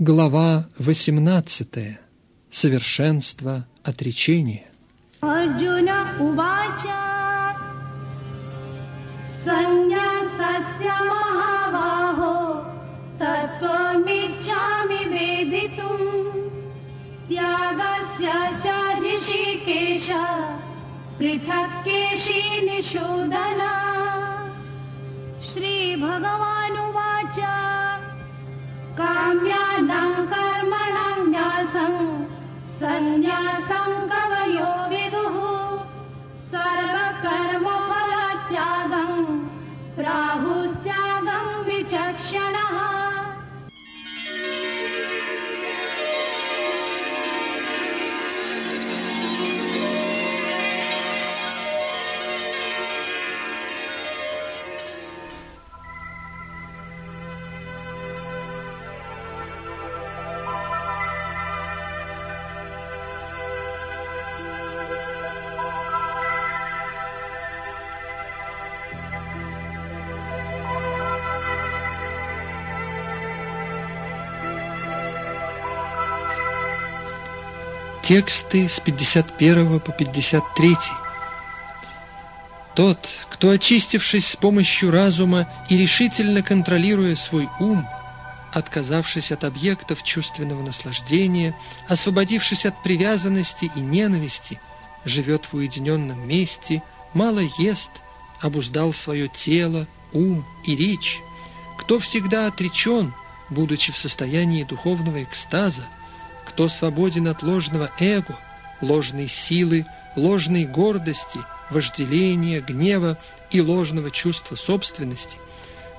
Глава 18. Совершенство отречения. Арджуна Увача. Саньясасья Махавахо Татвамичами Ведитум. Тягасья Чариши Кеша Притхакеши Нишудана. Шри Бхагаванувача काम्यानां कर्मणां न्यासम् सन्न्यासं कवयो विदुः। सर्वकर्मफलत्यागम् प्राहुस्त्यागम् Тексты с 51 по 53. Тот, кто, очистившись с помощью разума и решительно контролируя свой ум, отказавшись от объектов чувственного наслаждения, освободившись от привязанности и ненависти, живет в уединенном месте, мало ест, обуздал свое тело, ум и речь, кто всегда отречен, будучи в состоянии духовного экстаза, кто свободен от ложного эго, ложной силы, ложной гордости, вожделения, гнева и ложного чувства собственности,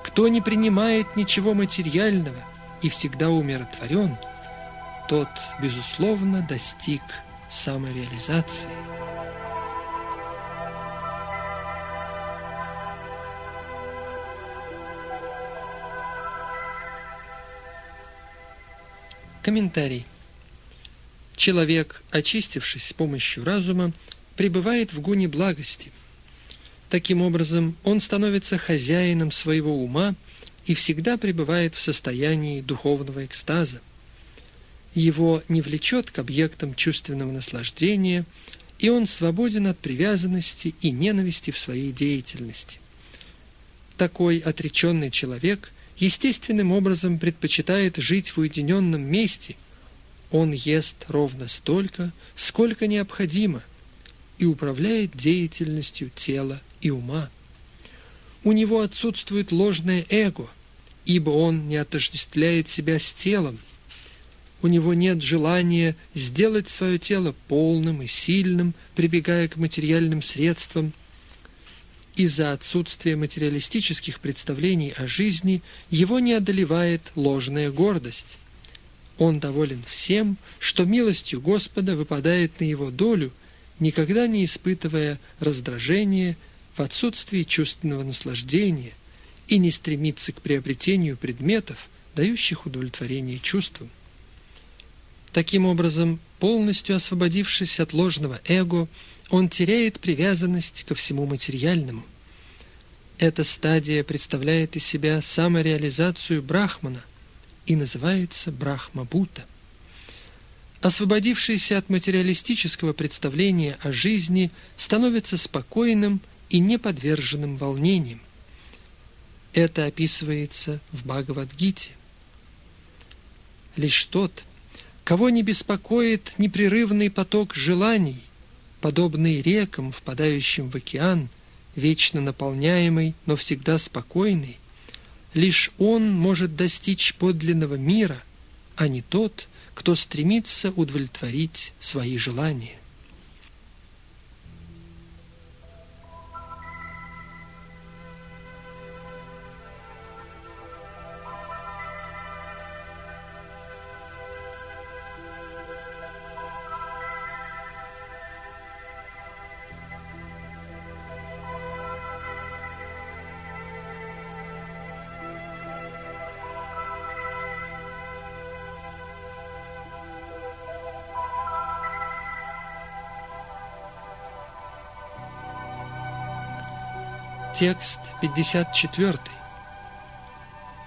кто не принимает ничего материального и всегда умиротворен, тот, безусловно, достиг самореализации. Комментарий. Человек, очистившись с помощью разума, пребывает в гуне благости. Таким образом, он становится хозяином своего ума и всегда пребывает в состоянии духовного экстаза. Его не влечет к объектам чувственного наслаждения, и он свободен от привязанности и ненависти в своей деятельности. Такой отреченный человек естественным образом предпочитает жить в уединенном месте – он ест ровно столько, сколько необходимо, и управляет деятельностью тела и ума. У него отсутствует ложное эго, ибо он не отождествляет себя с телом. У него нет желания сделать свое тело полным и сильным, прибегая к материальным средствам. Из-за отсутствия материалистических представлений о жизни его не одолевает ложная гордость. Он доволен всем, что милостью Господа выпадает на его долю, никогда не испытывая раздражения в отсутствии чувственного наслаждения и не стремится к приобретению предметов, дающих удовлетворение чувствам. Таким образом, полностью освободившись от ложного эго, он теряет привязанность ко всему материальному. Эта стадия представляет из себя самореализацию Брахмана, и называется Брахмабута. Освободившийся от материалистического представления о жизни становится спокойным и неподверженным волнениям. Это описывается в Бхагавадгите. Лишь тот, кого не беспокоит непрерывный поток желаний, подобный рекам, впадающим в океан, вечно наполняемый, но всегда спокойный, Лишь он может достичь подлинного мира, а не тот, кто стремится удовлетворить свои желания. Текст 54.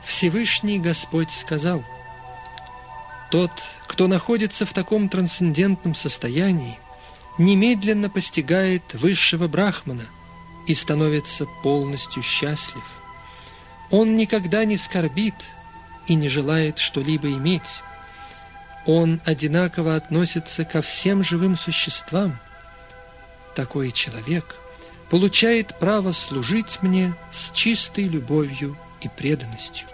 Всевышний Господь сказал, Тот, кто находится в таком трансцендентном состоянии, немедленно постигает высшего брахмана и становится полностью счастлив. Он никогда не скорбит и не желает что-либо иметь. Он одинаково относится ко всем живым существам. Такой человек получает право служить мне с чистой любовью и преданностью.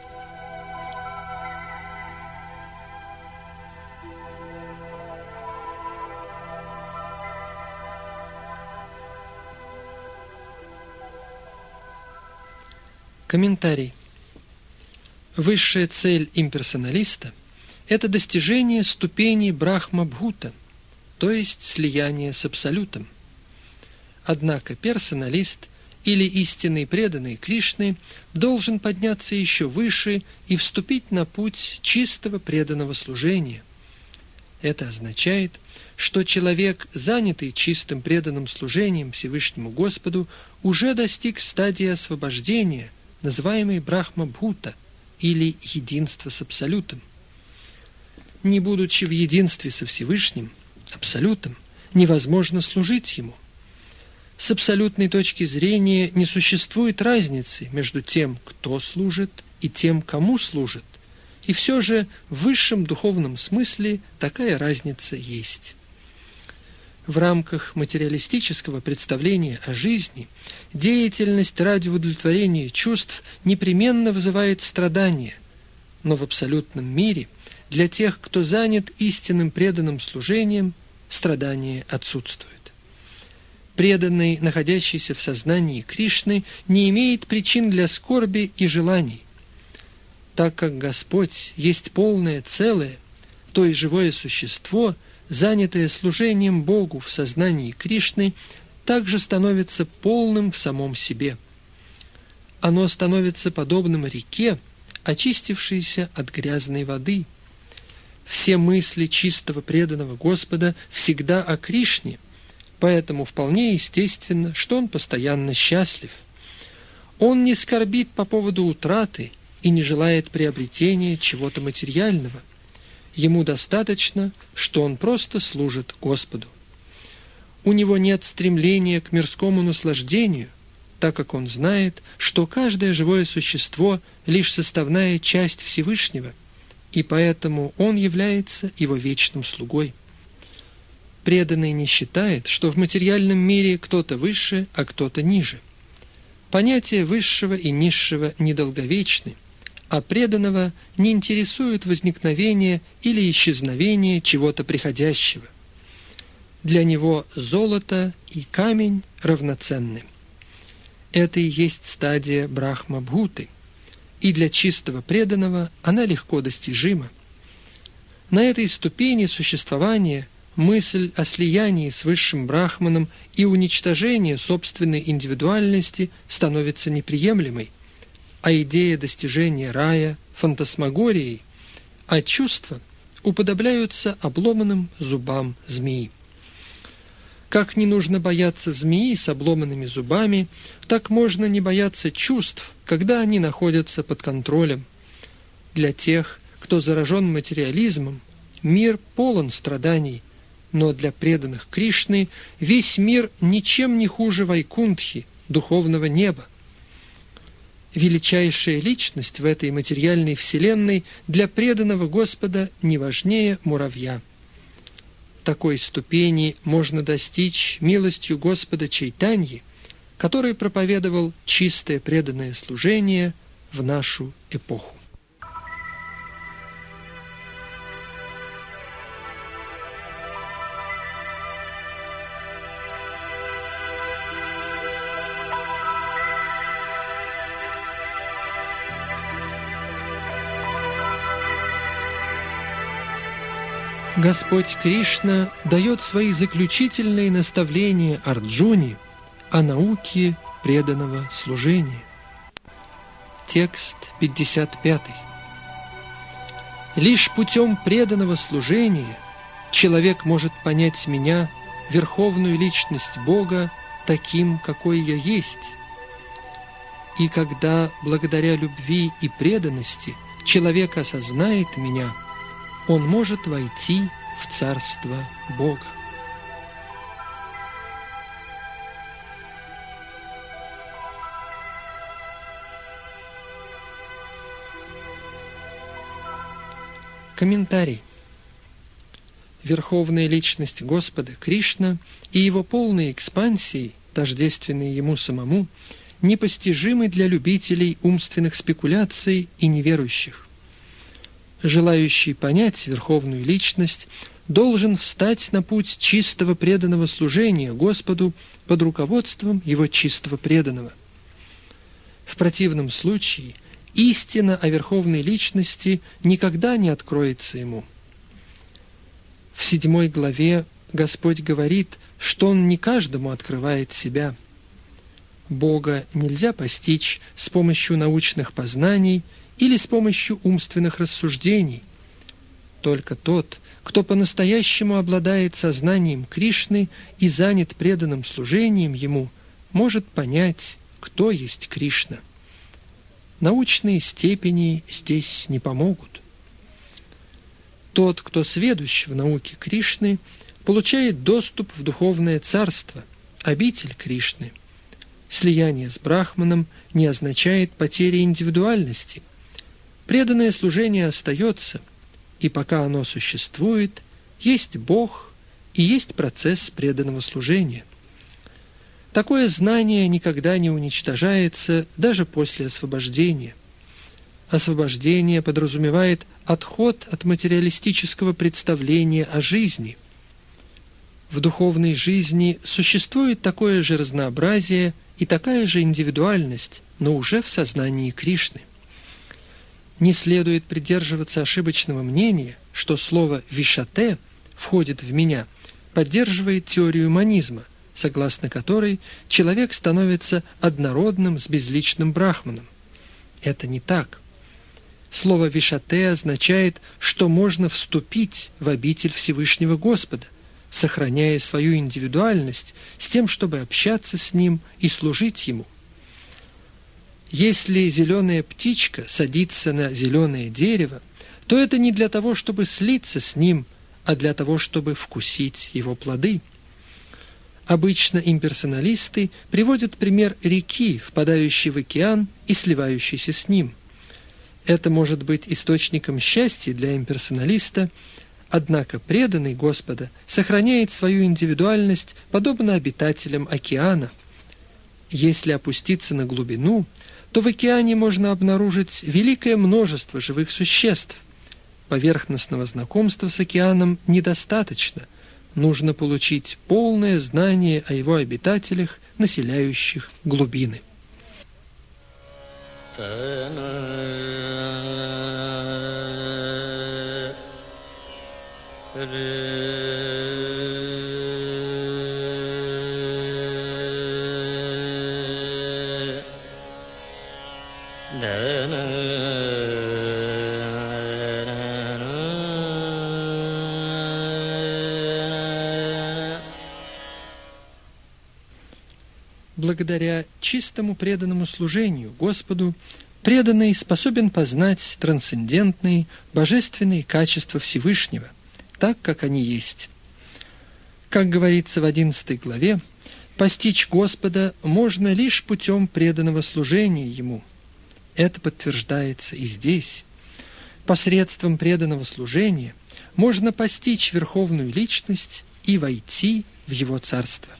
Комментарий. Высшая цель имперсоналиста – это достижение ступени Брахма-Бхута, то есть слияние с Абсолютом. Однако персоналист или истинный преданный Кришны должен подняться еще выше и вступить на путь чистого преданного служения. Это означает, что человек, занятый чистым преданным служением Всевышнему Господу, уже достиг стадии освобождения – называемый Брахма-Бхута или единство с Абсолютом. Не будучи в единстве со Всевышним, Абсолютом, невозможно служить Ему. С абсолютной точки зрения не существует разницы между тем, кто служит, и тем, кому служит. И все же в высшем духовном смысле такая разница есть в рамках материалистического представления о жизни деятельность ради удовлетворения чувств непременно вызывает страдания, но в абсолютном мире для тех, кто занят истинным преданным служением, страдания отсутствуют. Преданный, находящийся в сознании Кришны, не имеет причин для скорби и желаний. Так как Господь есть полное целое, то и живое существо – занятое служением Богу в сознании Кришны, также становится полным в самом себе. Оно становится подобным реке, очистившейся от грязной воды. Все мысли чистого преданного Господа всегда о Кришне, поэтому вполне естественно, что он постоянно счастлив. Он не скорбит по поводу утраты и не желает приобретения чего-то материального. Ему достаточно, что он просто служит Господу. У него нет стремления к мирскому наслаждению, так как он знает, что каждое живое существо – лишь составная часть Всевышнего, и поэтому он является его вечным слугой. Преданный не считает, что в материальном мире кто-то выше, а кто-то ниже. Понятия высшего и низшего недолговечны – а преданного не интересует возникновение или исчезновение чего-то приходящего. Для него золото и камень равноценны. Это и есть стадия Брахма-Бхуты, и для чистого преданного она легко достижима. На этой ступени существования мысль о слиянии с высшим брахманом и уничтожение собственной индивидуальности становится неприемлемой – а идея достижения рая фантасмагорией, а чувства уподобляются обломанным зубам змеи. Как не нужно бояться змеи с обломанными зубами, так можно не бояться чувств, когда они находятся под контролем. Для тех, кто заражен материализмом, мир полон страданий, но для преданных Кришны весь мир ничем не хуже Вайкунтхи, духовного неба величайшая личность в этой материальной вселенной для преданного Господа не важнее муравья. Такой ступени можно достичь милостью Господа Чайтаньи, который проповедовал чистое преданное служение в нашу эпоху. Господь Кришна дает свои заключительные наставления Арджуне о науке преданного служения. Текст 55. Лишь путем преданного служения человек может понять меня, верховную личность Бога, таким, какой я есть. И когда благодаря любви и преданности человек осознает меня – он может войти в Царство Бога. Комментарий. Верховная личность Господа Кришна и его полные экспансии, тождественные ему самому, непостижимы для любителей умственных спекуляций и неверующих. Желающий понять верховную личность должен встать на путь чистого преданного служения Господу под руководством его чистого преданного. В противном случае – истина о верховной личности никогда не откроется ему. В седьмой главе Господь говорит, что Он не каждому открывает себя. Бога нельзя постичь с помощью научных познаний или с помощью умственных рассуждений. Только тот, кто по-настоящему обладает сознанием Кришны и занят преданным служением Ему, может понять, кто есть Кришна. Научные степени здесь не помогут. Тот, кто сведущ в науке Кришны, получает доступ в духовное царство, обитель Кришны. Слияние с Брахманом не означает потери индивидуальности. Преданное служение остается, и пока оно существует, есть Бог и есть процесс преданного служения. Такое знание никогда не уничтожается даже после освобождения. Освобождение подразумевает отход от материалистического представления о жизни. В духовной жизни существует такое же разнообразие и такая же индивидуальность, но уже в сознании Кришны. Не следует придерживаться ошибочного мнения, что слово «вишате» входит в меня, поддерживает теорию манизма – согласно которой человек становится однородным с безличным брахманом. Это не так. Слово «вишате» означает, что можно вступить в обитель Всевышнего Господа, сохраняя свою индивидуальность с тем, чтобы общаться с Ним и служить Ему. Если зеленая птичка садится на зеленое дерево, то это не для того, чтобы слиться с Ним, а для того, чтобы вкусить Его плоды – Обычно имперсоналисты приводят пример реки, впадающей в океан и сливающейся с ним. Это может быть источником счастья для имперсоналиста, однако преданный Господа сохраняет свою индивидуальность подобно обитателям океана. Если опуститься на глубину, то в океане можно обнаружить великое множество живых существ. Поверхностного знакомства с океаном недостаточно – нужно получить полное знание о его обитателях, населяющих глубины. Благодаря чистому преданному служению Господу, преданный способен познать трансцендентные, божественные качества Всевышнего, так, как они есть. Как говорится в одиннадцатой главе, постичь Господа можно лишь путем преданного служения Ему. Это подтверждается и здесь. Посредством преданного служения можно постичь Верховную Личность и войти в Его Царство.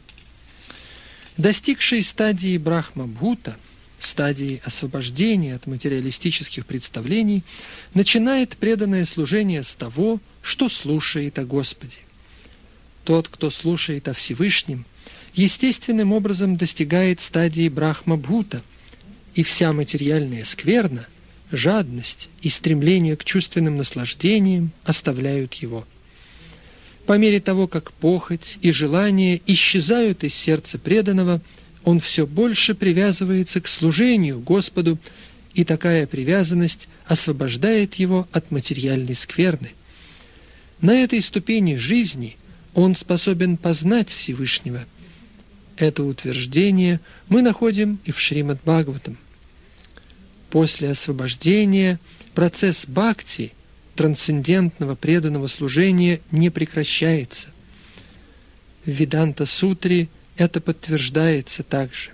Достигший стадии Брахма-Бхута, стадии освобождения от материалистических представлений, начинает преданное служение с того, что слушает о Господе. Тот, кто слушает о Всевышнем, естественным образом достигает стадии Брахма-Бхута, и вся материальная скверна, жадность и стремление к чувственным наслаждениям оставляют его – по мере того, как похоть и желание исчезают из сердца преданного, он все больше привязывается к служению Господу, и такая привязанность освобождает его от материальной скверны. На этой ступени жизни он способен познать Всевышнего. Это утверждение мы находим и в Шримад Бхагаватам. После освобождения процесс бхакти – трансцендентного преданного служения не прекращается. В Веданта-сутре это подтверждается также.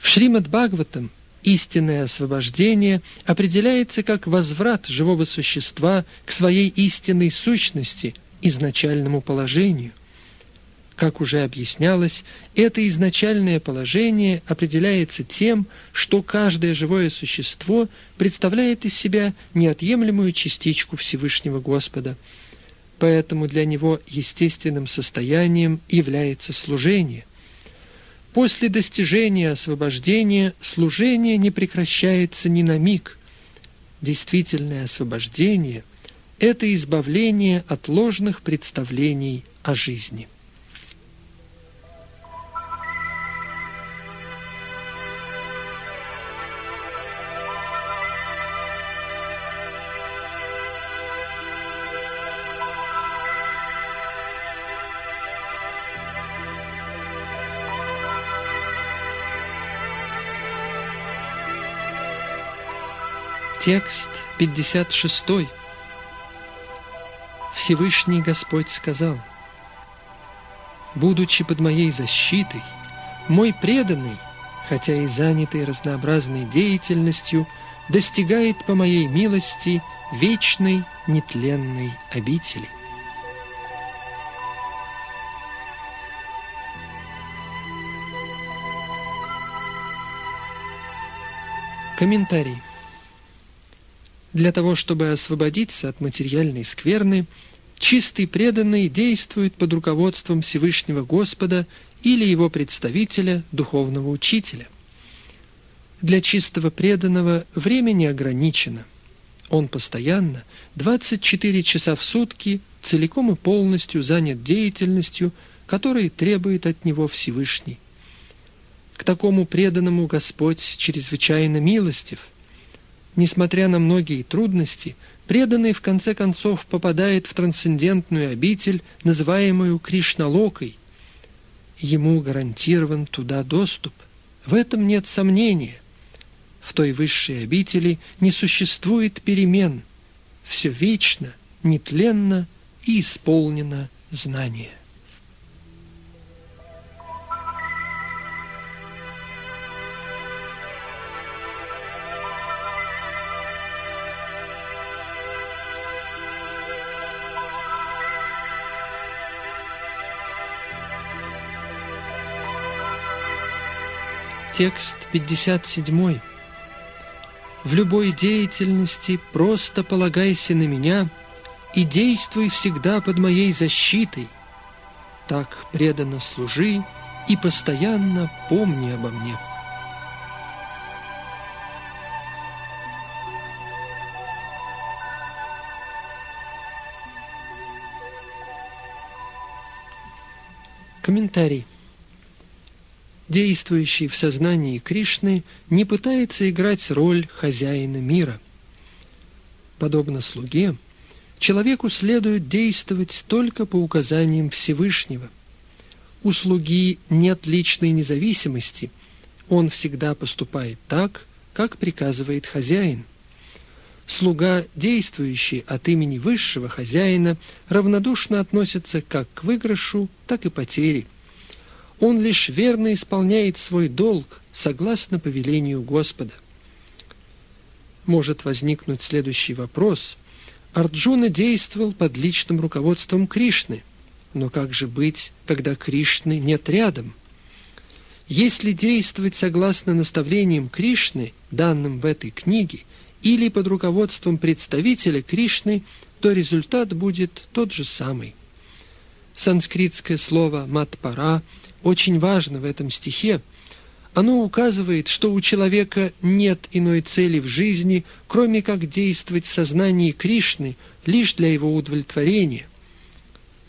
В Шримад Бхагаватам истинное освобождение определяется как возврат живого существа к своей истинной сущности, изначальному положению. Как уже объяснялось, это изначальное положение определяется тем, что каждое живое существо представляет из себя неотъемлемую частичку Всевышнего Господа. Поэтому для него естественным состоянием является служение. После достижения освобождения служение не прекращается ни на миг. Действительное освобождение – это избавление от ложных представлений о жизни. Текст 56. Всевышний Господь сказал, «Будучи под моей защитой, мой преданный, хотя и занятый разнообразной деятельностью, достигает по моей милости вечной нетленной обители». Комментарий. Для того, чтобы освободиться от материальной скверны, чистый преданный действует под руководством Всевышнего Господа или его представителя, духовного учителя. Для чистого преданного время не ограничено. Он постоянно, 24 часа в сутки, целиком и полностью занят деятельностью, которая требует от него Всевышний. К такому преданному Господь чрезвычайно милостив – Несмотря на многие трудности, преданный в конце концов попадает в трансцендентную обитель, называемую Кришналокой. Ему гарантирован туда доступ. В этом нет сомнения. В той высшей обители не существует перемен. Все вечно, нетленно и исполнено знание. Текст 57. В любой деятельности просто полагайся на меня и действуй всегда под моей защитой. Так преданно служи и постоянно помни обо мне. Комментарий действующий в сознании Кришны, не пытается играть роль хозяина мира. Подобно слуге, человеку следует действовать только по указаниям Всевышнего. У слуги нет личной независимости, он всегда поступает так, как приказывает хозяин. Слуга, действующий от имени высшего хозяина, равнодушно относится как к выигрышу, так и потере – он лишь верно исполняет свой долг согласно повелению Господа. Может возникнуть следующий вопрос. Арджуна действовал под личным руководством Кришны, но как же быть, когда Кришны нет рядом? Если действовать согласно наставлениям Кришны, данным в этой книге, или под руководством представителя Кришны, то результат будет тот же самый. Санскритское слово «матпара» очень важно в этом стихе. Оно указывает, что у человека нет иной цели в жизни, кроме как действовать в сознании Кришны лишь для его удовлетворения.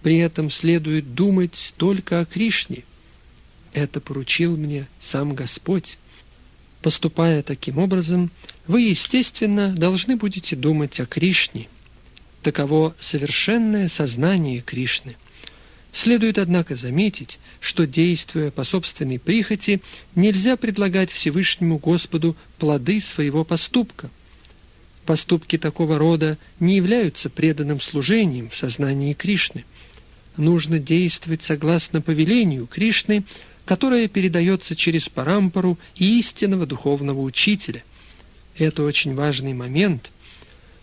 При этом следует думать только о Кришне. Это поручил мне сам Господь. Поступая таким образом, вы, естественно, должны будете думать о Кришне. Таково совершенное сознание Кришны – Следует, однако, заметить, что, действуя по собственной прихоти, нельзя предлагать Всевышнему Господу плоды своего поступка. Поступки такого рода не являются преданным служением в сознании Кришны. Нужно действовать согласно повелению Кришны, которое передается через парампору истинного духовного учителя. Это очень важный момент.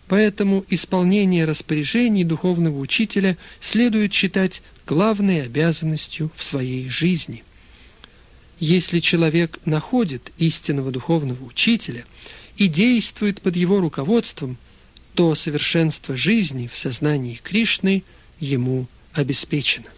Поэтому исполнение распоряжений духовного учителя следует считать главной обязанностью в своей жизни. Если человек находит истинного духовного учителя и действует под его руководством, то совершенство жизни в сознании Кришны ему обеспечено.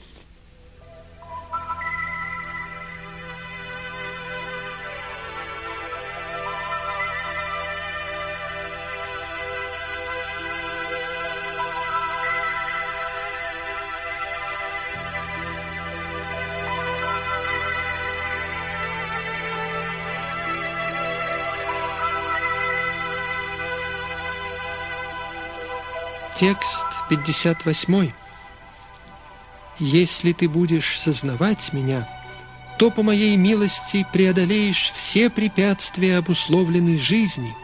Текст 58. «Если ты будешь сознавать меня, то по моей милости преодолеешь все препятствия обусловленной жизни.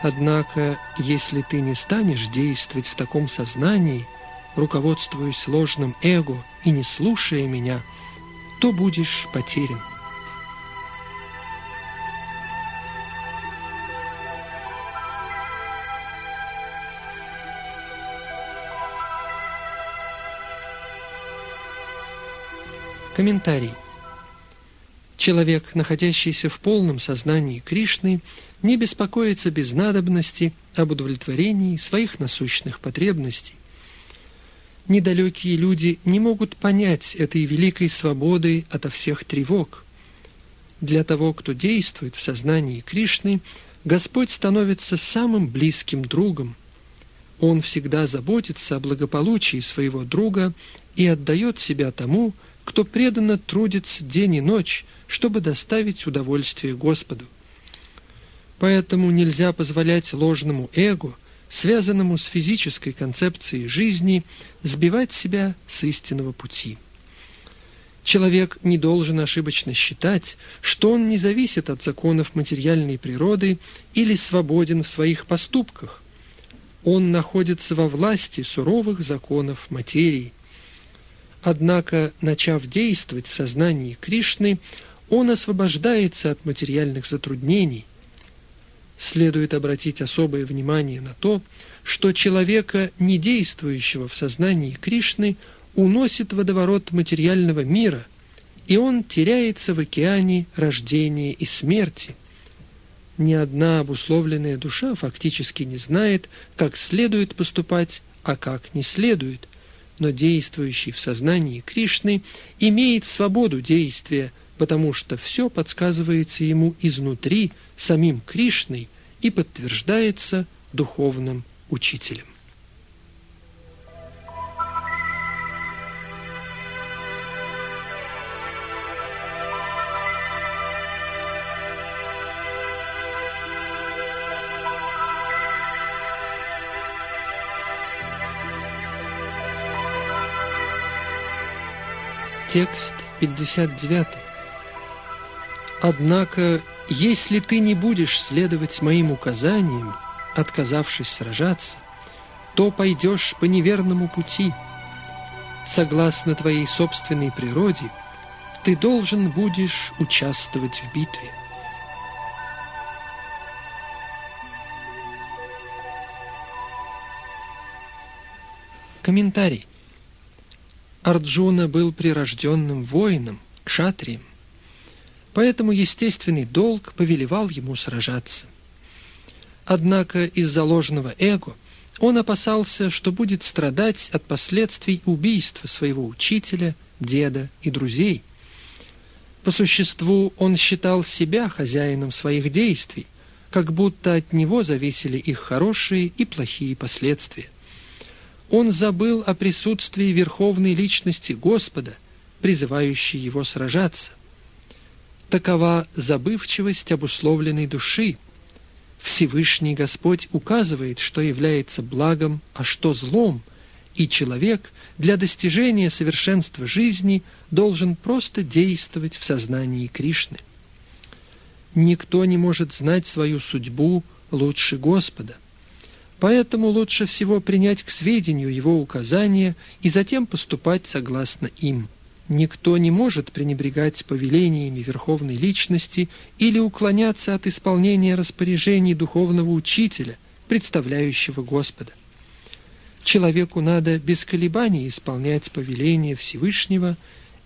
Однако, если ты не станешь действовать в таком сознании, руководствуясь ложным эго и не слушая меня, то будешь потерян. Комментарий. Человек, находящийся в полном сознании Кришны, не беспокоится без надобности об удовлетворении своих насущных потребностей. Недалекие люди не могут понять этой великой свободы ото всех тревог. Для того, кто действует в сознании Кришны, Господь становится самым близким другом. Он всегда заботится о благополучии своего друга и отдает себя тому, кто преданно трудится день и ночь, чтобы доставить удовольствие Господу. Поэтому нельзя позволять ложному эго, связанному с физической концепцией жизни, сбивать себя с истинного пути. Человек не должен ошибочно считать, что он не зависит от законов материальной природы или свободен в своих поступках. Он находится во власти суровых законов материи – Однако, начав действовать в сознании Кришны, он освобождается от материальных затруднений. Следует обратить особое внимание на то, что человека, не действующего в сознании Кришны, уносит водоворот материального мира, и он теряется в океане рождения и смерти. Ни одна обусловленная душа фактически не знает, как следует поступать, а как не следует но действующий в сознании Кришны имеет свободу действия, потому что все подсказывается ему изнутри самим Кришной и подтверждается духовным учителем. Текст 59. Однако, если ты не будешь следовать моим указаниям, отказавшись сражаться, то пойдешь по неверному пути. Согласно твоей собственной природе, ты должен будешь участвовать в битве. Комментарий. Арджуна был прирожденным воином, кшатрием. Поэтому естественный долг повелевал ему сражаться. Однако из-за ложного эго он опасался, что будет страдать от последствий убийства своего учителя, деда и друзей. По существу он считал себя хозяином своих действий, как будто от него зависели их хорошие и плохие последствия. Он забыл о присутствии верховной личности Господа, призывающей его сражаться. Такова забывчивость обусловленной души. Всевышний Господь указывает, что является благом, а что злом, и человек для достижения совершенства жизни должен просто действовать в сознании Кришны. Никто не может знать свою судьбу лучше Господа. Поэтому лучше всего принять к сведению его указания и затем поступать согласно им. Никто не может пренебрегать повелениями верховной личности или уклоняться от исполнения распоряжений духовного учителя, представляющего Господа. Человеку надо без колебаний исполнять повеления Всевышнего,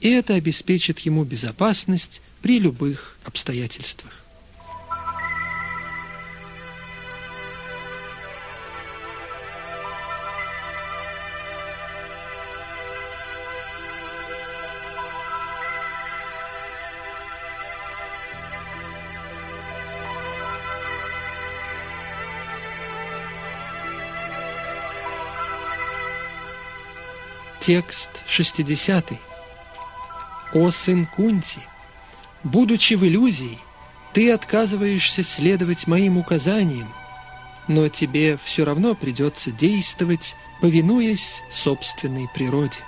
и это обеспечит ему безопасность при любых обстоятельствах. Текст 60. «О сын Кунти, будучи в иллюзии, ты отказываешься следовать моим указаниям, но тебе все равно придется действовать, повинуясь собственной природе».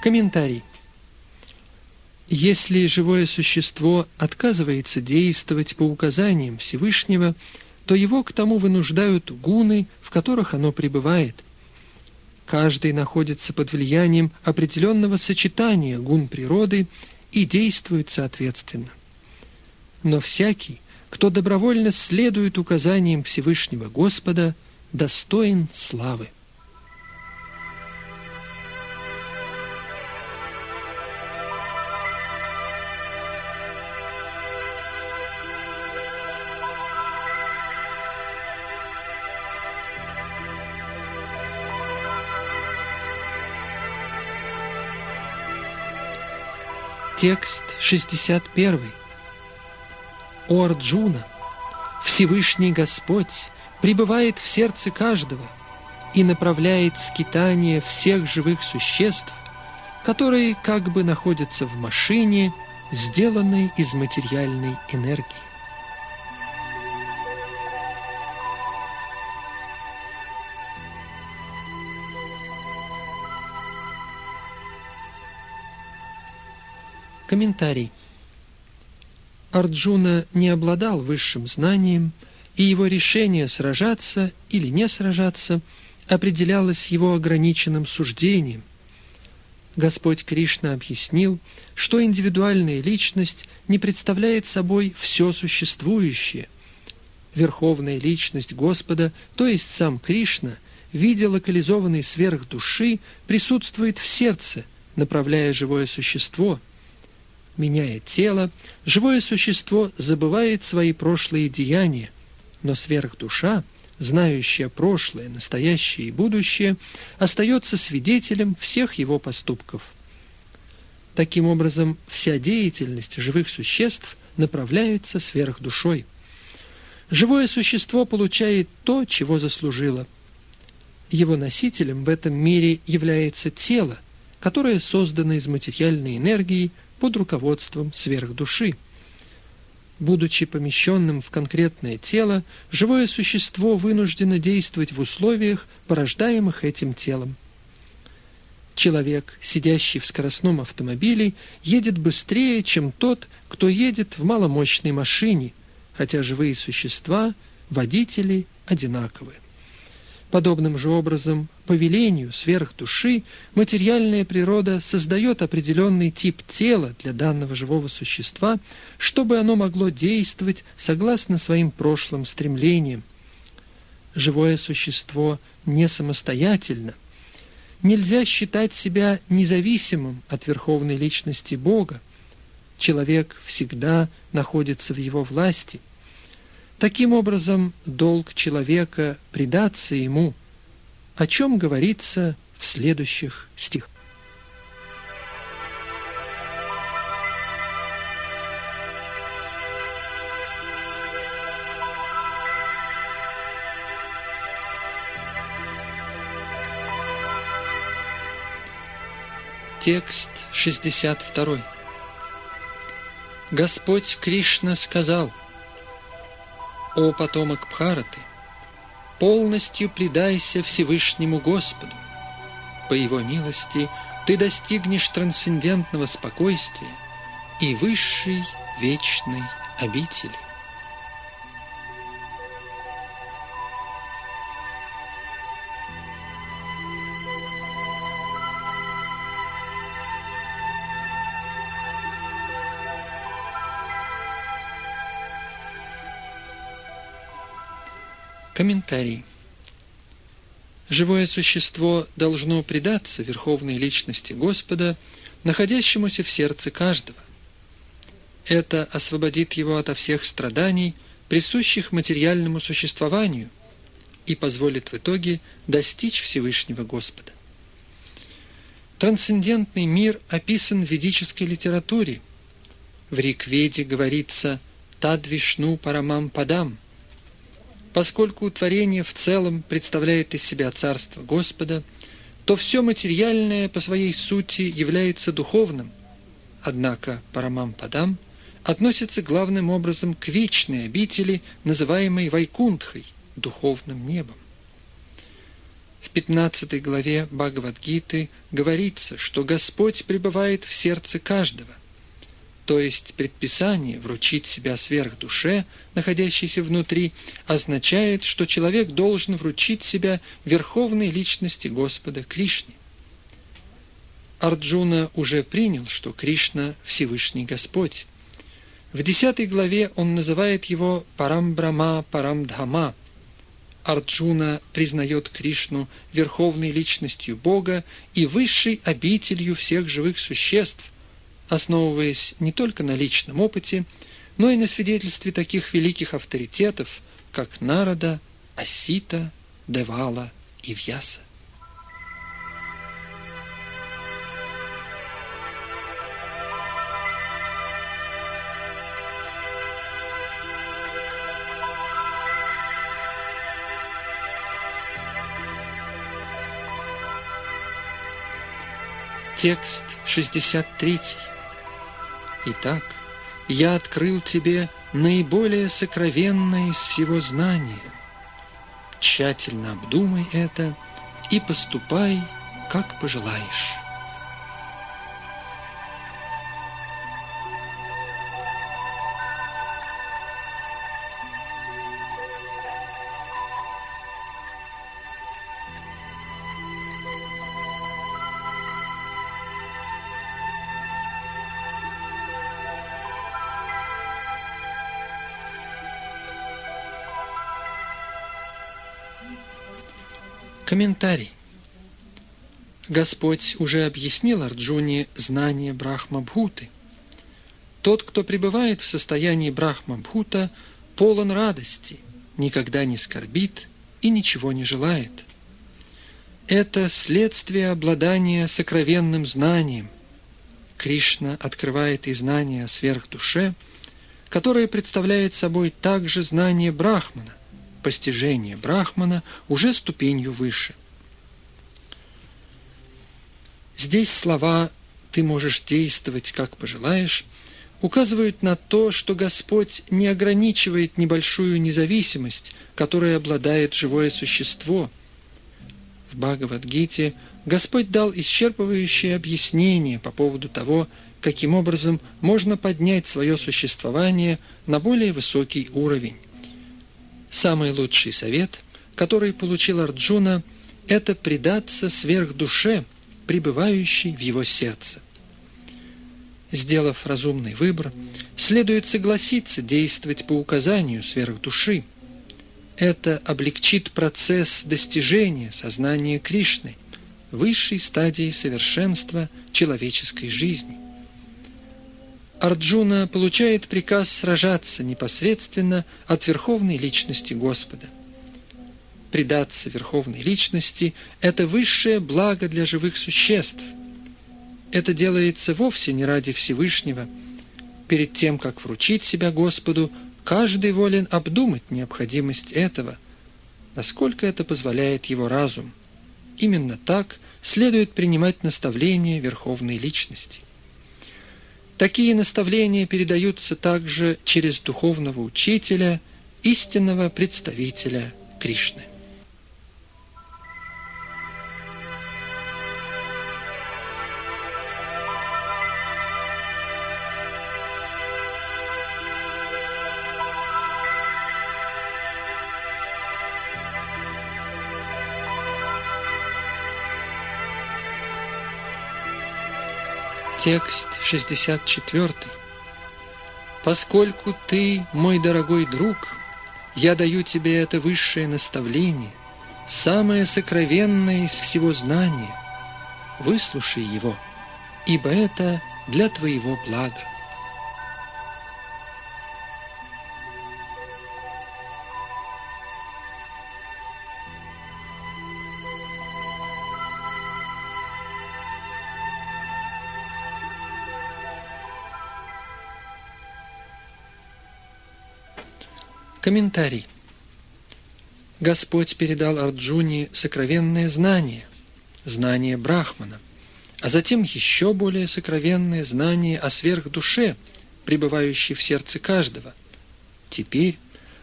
Комментарий. Если живое существо отказывается действовать по указаниям Всевышнего, то его к тому вынуждают гуны, в которых оно пребывает. Каждый находится под влиянием определенного сочетания гун природы и действует соответственно. Но всякий, кто добровольно следует указаниям Всевышнего Господа, достоин славы. Текст 61. О Арджуна, Всевышний Господь пребывает в сердце каждого и направляет скитание всех живых существ, которые как бы находятся в машине, сделанной из материальной энергии. Комментарий. Арджуна не обладал высшим знанием, и его решение сражаться или не сражаться определялось его ограниченным суждением. Господь Кришна объяснил, что индивидуальная личность не представляет собой все существующее. Верховная личность Господа, то есть сам Кришна, в виде локализованной сверхдуши, присутствует в сердце, направляя живое существо – меняя тело, живое существо забывает свои прошлые деяния, но сверхдуша, знающая прошлое, настоящее и будущее, остается свидетелем всех его поступков. Таким образом, вся деятельность живых существ направляется сверхдушой. Живое существо получает то, чего заслужило. Его носителем в этом мире является тело, которое создано из материальной энергии, под руководством сверхдуши. Будучи помещенным в конкретное тело, живое существо вынуждено действовать в условиях, порождаемых этим телом. Человек, сидящий в скоростном автомобиле, едет быстрее, чем тот, кто едет в маломощной машине, хотя живые существа, водители, одинаковы. Подобным же образом, по велению сверхдуши, материальная природа создает определенный тип тела для данного живого существа, чтобы оно могло действовать согласно своим прошлым стремлениям. Живое существо не самостоятельно. Нельзя считать себя независимым от верховной личности Бога. Человек всегда находится в его власти – Таким образом, долг человека – предаться ему, о чем говорится в следующих стихах. Текст 62. Господь Кришна сказал – о потомок Бхараты, полностью предайся Всевышнему Господу. По Его милости ты достигнешь трансцендентного спокойствия и высшей вечной обители. Комментарий. Живое существо должно предаться верховной личности Господа, находящемуся в сердце каждого. Это освободит его ото всех страданий, присущих материальному существованию, и позволит в итоге достичь Всевышнего Господа. Трансцендентный мир описан в ведической литературе. В Рикведе говорится «Тадвишну парамам падам», Поскольку творение в целом представляет из себя Царство Господа, то все материальное по своей сути является духовным. Однако Парамам Падам относится главным образом к вечной обители, называемой Вайкунтхой, духовным небом. В 15 главе Бхагавадгиты говорится, что Господь пребывает в сердце каждого то есть предписание вручить себя сверх душе, находящейся внутри, означает, что человек должен вручить себя верховной личности Господа Кришне. Арджуна уже принял, что Кришна – Всевышний Господь. В десятой главе он называет его Парамбрама Парамдхама. Арджуна признает Кришну верховной личностью Бога и высшей обителью всех живых существ, основываясь не только на личном опыте, но и на свидетельстве таких великих авторитетов, как Нарада, Асита, Девала и Вьяса. Текст 63. Итак, я открыл тебе наиболее сокровенное из всего знания. Тщательно обдумай это и поступай, как пожелаешь. Комментарий. Господь уже объяснил Арджуне знание Брахма-Бхуты. Тот, кто пребывает в состоянии Брахма-Бхута, полон радости, никогда не скорбит и ничего не желает. Это следствие обладания сокровенным знанием. Кришна открывает и знание о сверхдуше, которое представляет собой также знание Брахмана, постижение Брахмана уже ступенью выше. Здесь слова «ты можешь действовать, как пожелаешь» указывают на то, что Господь не ограничивает небольшую независимость, которой обладает живое существо. В Бхагавадгите Господь дал исчерпывающее объяснение по поводу того, каким образом можно поднять свое существование на более высокий уровень. Самый лучший совет, который получил Арджуна, это предаться сверх душе, пребывающей в его сердце. Сделав разумный выбор, следует согласиться действовать по указанию сверхдуши. Это облегчит процесс достижения сознания Кришны, высшей стадии совершенства человеческой жизни. Арджуна получает приказ сражаться непосредственно от верховной личности Господа. Предаться верховной личности – это высшее благо для живых существ. Это делается вовсе не ради Всевышнего. Перед тем, как вручить себя Господу, каждый волен обдумать необходимость этого, насколько это позволяет его разум. Именно так следует принимать наставления верховной личности – Такие наставления передаются также через духовного учителя, истинного представителя Кришны. Текст 64. «Поскольку ты, мой дорогой друг, я даю тебе это высшее наставление, самое сокровенное из всего знания. Выслушай его, ибо это для твоего блага. Комментарий. Господь передал Арджуне сокровенное знание, знание Брахмана, а затем еще более сокровенное знание о сверхдуше, пребывающей в сердце каждого. Теперь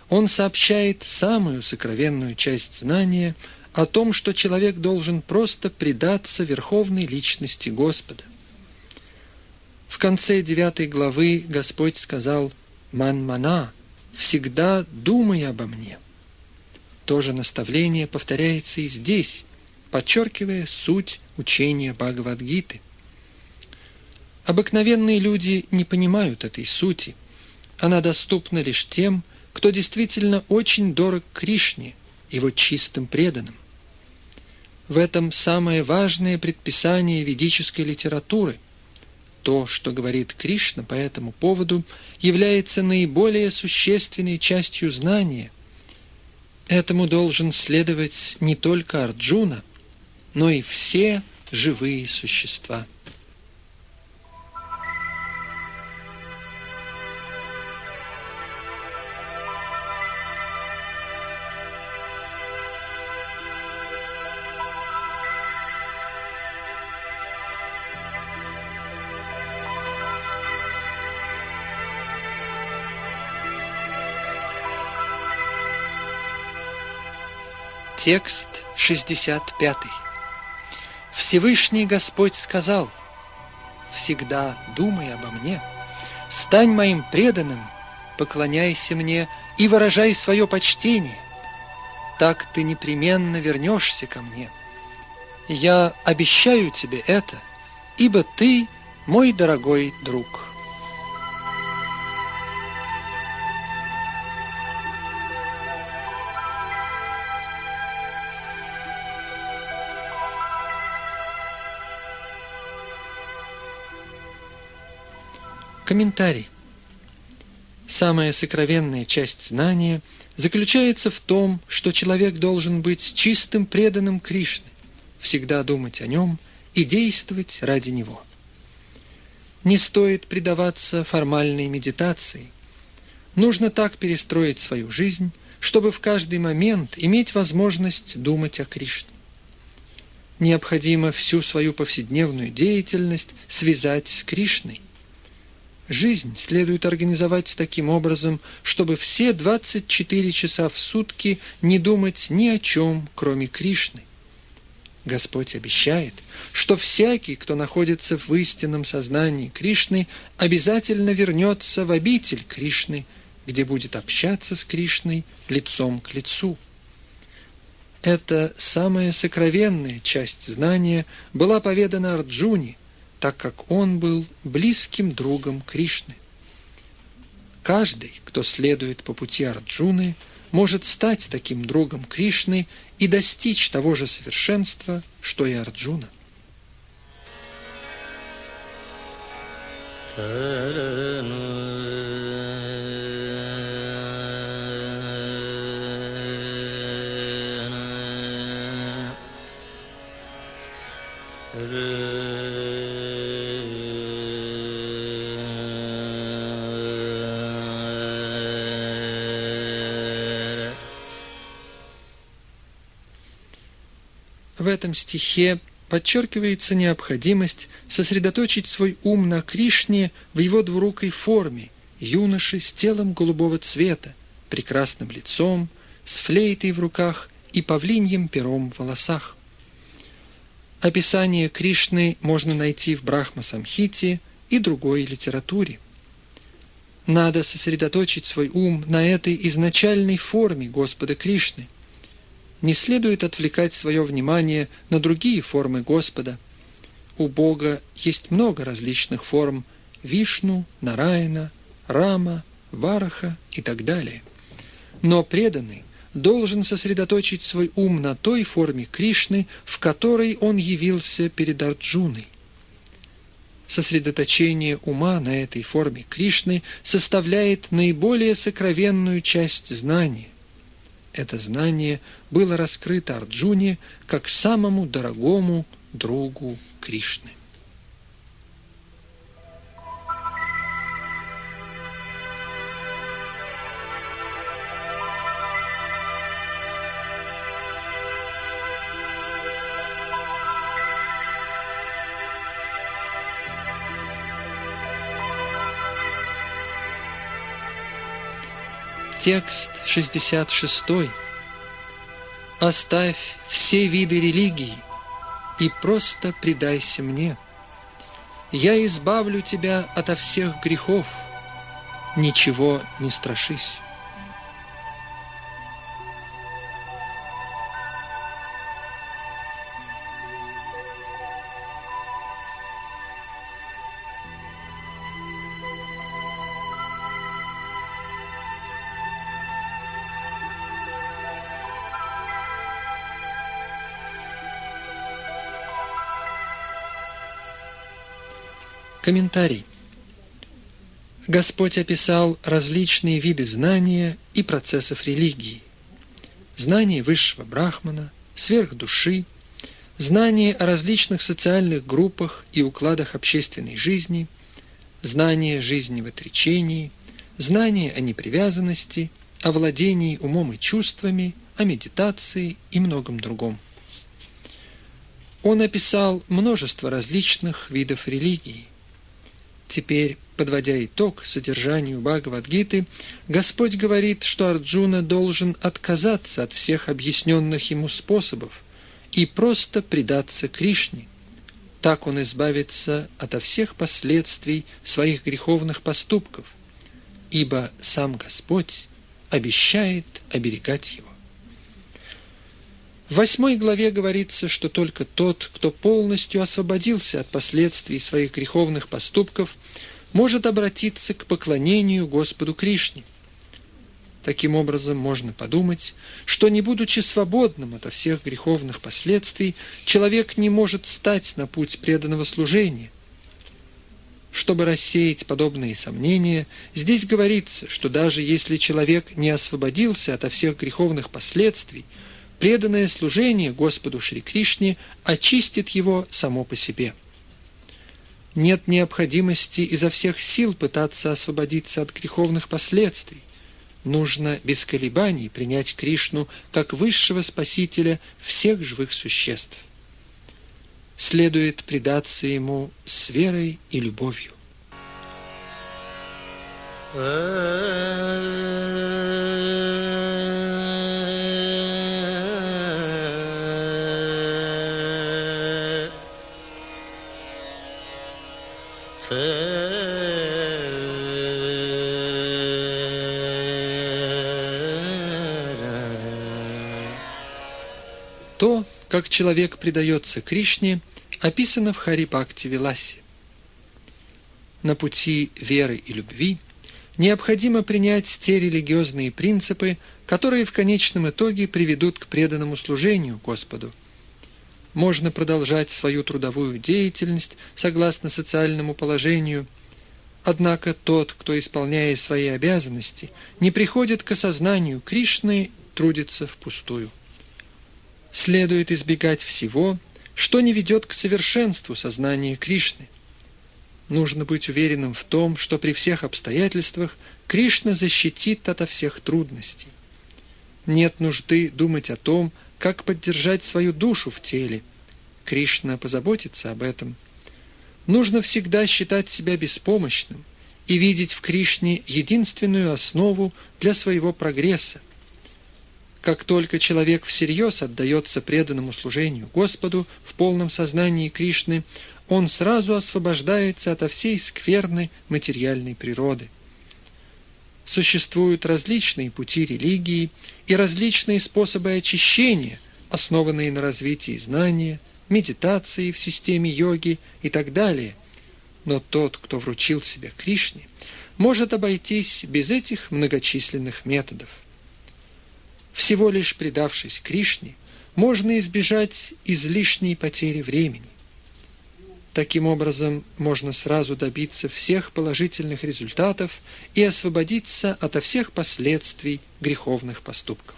он сообщает самую сокровенную часть знания о том, что человек должен просто предаться верховной личности Господа. В конце девятой главы Господь сказал «Ман-мана» всегда думай обо мне. То же наставление повторяется и здесь, подчеркивая суть учения Бхагавадгиты. Обыкновенные люди не понимают этой сути. Она доступна лишь тем, кто действительно очень дорог Кришне, его чистым преданным. В этом самое важное предписание ведической литературы – то, что говорит Кришна по этому поводу, является наиболее существенной частью знания. Этому должен следовать не только Арджуна, но и все живые существа. Текст 65. Всевышний Господь сказал, «Всегда думай обо мне, стань моим преданным, поклоняйся мне и выражай свое почтение. Так ты непременно вернешься ко мне. Я обещаю тебе это, ибо ты мой дорогой друг». Комментарий. Самая сокровенная часть знания заключается в том, что человек должен быть чистым преданным Кришне, всегда думать о нем и действовать ради него. Не стоит предаваться формальной медитации. Нужно так перестроить свою жизнь, чтобы в каждый момент иметь возможность думать о Кришне. Необходимо всю свою повседневную деятельность связать с Кришной, Жизнь следует организовать таким образом, чтобы все 24 часа в сутки не думать ни о чем, кроме Кришны. Господь обещает, что всякий, кто находится в истинном сознании Кришны, обязательно вернется в обитель Кришны, где будет общаться с Кришной лицом к лицу. Эта самая сокровенная часть знания была поведана Арджуне, так как он был близким другом Кришны. Каждый, кто следует по пути Арджуны, может стать таким другом Кришны и достичь того же совершенства, что и Арджуна. В этом стихе подчеркивается необходимость сосредоточить свой ум на Кришне в его двурукой форме, юноши с телом голубого цвета, прекрасным лицом, с флейтой в руках и павлиньим пером в волосах. Описание Кришны можно найти в Брахма-самхите и другой литературе. Надо сосредоточить свой ум на этой изначальной форме Господа Кришны – не следует отвлекать свое внимание на другие формы Господа. у Бога есть много различных форм Вишну, Нараяна, Рама, Вараха и так далее. Но преданный должен сосредоточить свой ум на той форме Кришны, в которой он явился перед Арджуной. Сосредоточение ума на этой форме Кришны составляет наиболее сокровенную часть знания. Это знание было раскрыто Арджуне как самому дорогому другу Кришны. Текст 66. Оставь все виды религии и просто предайся мне. Я избавлю тебя ото всех грехов. Ничего не страшись. Комментарий. Господь описал различные виды знания и процессов религии. Знание высшего брахмана, сверхдуши, знание о различных социальных группах и укладах общественной жизни, знание жизни в отречении, знание о непривязанности, о владении умом и чувствами, о медитации и многом другом. Он описал множество различных видов религии, Теперь, подводя итог содержанию Бхагавадгиты, Господь говорит, что Арджуна должен отказаться от всех объясненных ему способов и просто предаться Кришне. Так он избавится ото всех последствий своих греховных поступков, ибо сам Господь обещает оберегать его. В восьмой главе говорится, что только тот, кто полностью освободился от последствий своих греховных поступков, может обратиться к поклонению Господу Кришне. Таким образом, можно подумать, что не будучи свободным от всех греховных последствий, человек не может стать на путь преданного служения. Чтобы рассеять подобные сомнения, здесь говорится, что даже если человек не освободился от всех греховных последствий – преданное служение Господу Шри Кришне очистит его само по себе. Нет необходимости изо всех сил пытаться освободиться от греховных последствий. Нужно без колебаний принять Кришну как высшего спасителя всех живых существ. Следует предаться ему с верой и любовью. То, как человек предается Кришне, описано в Хари Бхакти Виласе. На пути веры и любви необходимо принять те религиозные принципы, которые в конечном итоге приведут к преданному служению Господу – можно продолжать свою трудовую деятельность согласно социальному положению. Однако тот, кто, исполняя свои обязанности, не приходит к осознанию Кришны, трудится впустую. Следует избегать всего, что не ведет к совершенству сознания Кришны. Нужно быть уверенным в том, что при всех обстоятельствах Кришна защитит ото всех трудностей. Нет нужды думать о том, как поддержать свою душу в теле. Кришна позаботится об этом. Нужно всегда считать себя беспомощным и видеть в Кришне единственную основу для своего прогресса. Как только человек всерьез отдается преданному служению Господу в полном сознании Кришны, он сразу освобождается от всей скверны материальной природы. Существуют различные пути религии и различные способы очищения, основанные на развитии знания, медитации в системе йоги и так далее. Но тот, кто вручил себя Кришне, может обойтись без этих многочисленных методов. Всего лишь предавшись Кришне, можно избежать излишней потери времени. Таким образом, можно сразу добиться всех положительных результатов и освободиться ото всех последствий греховных поступков.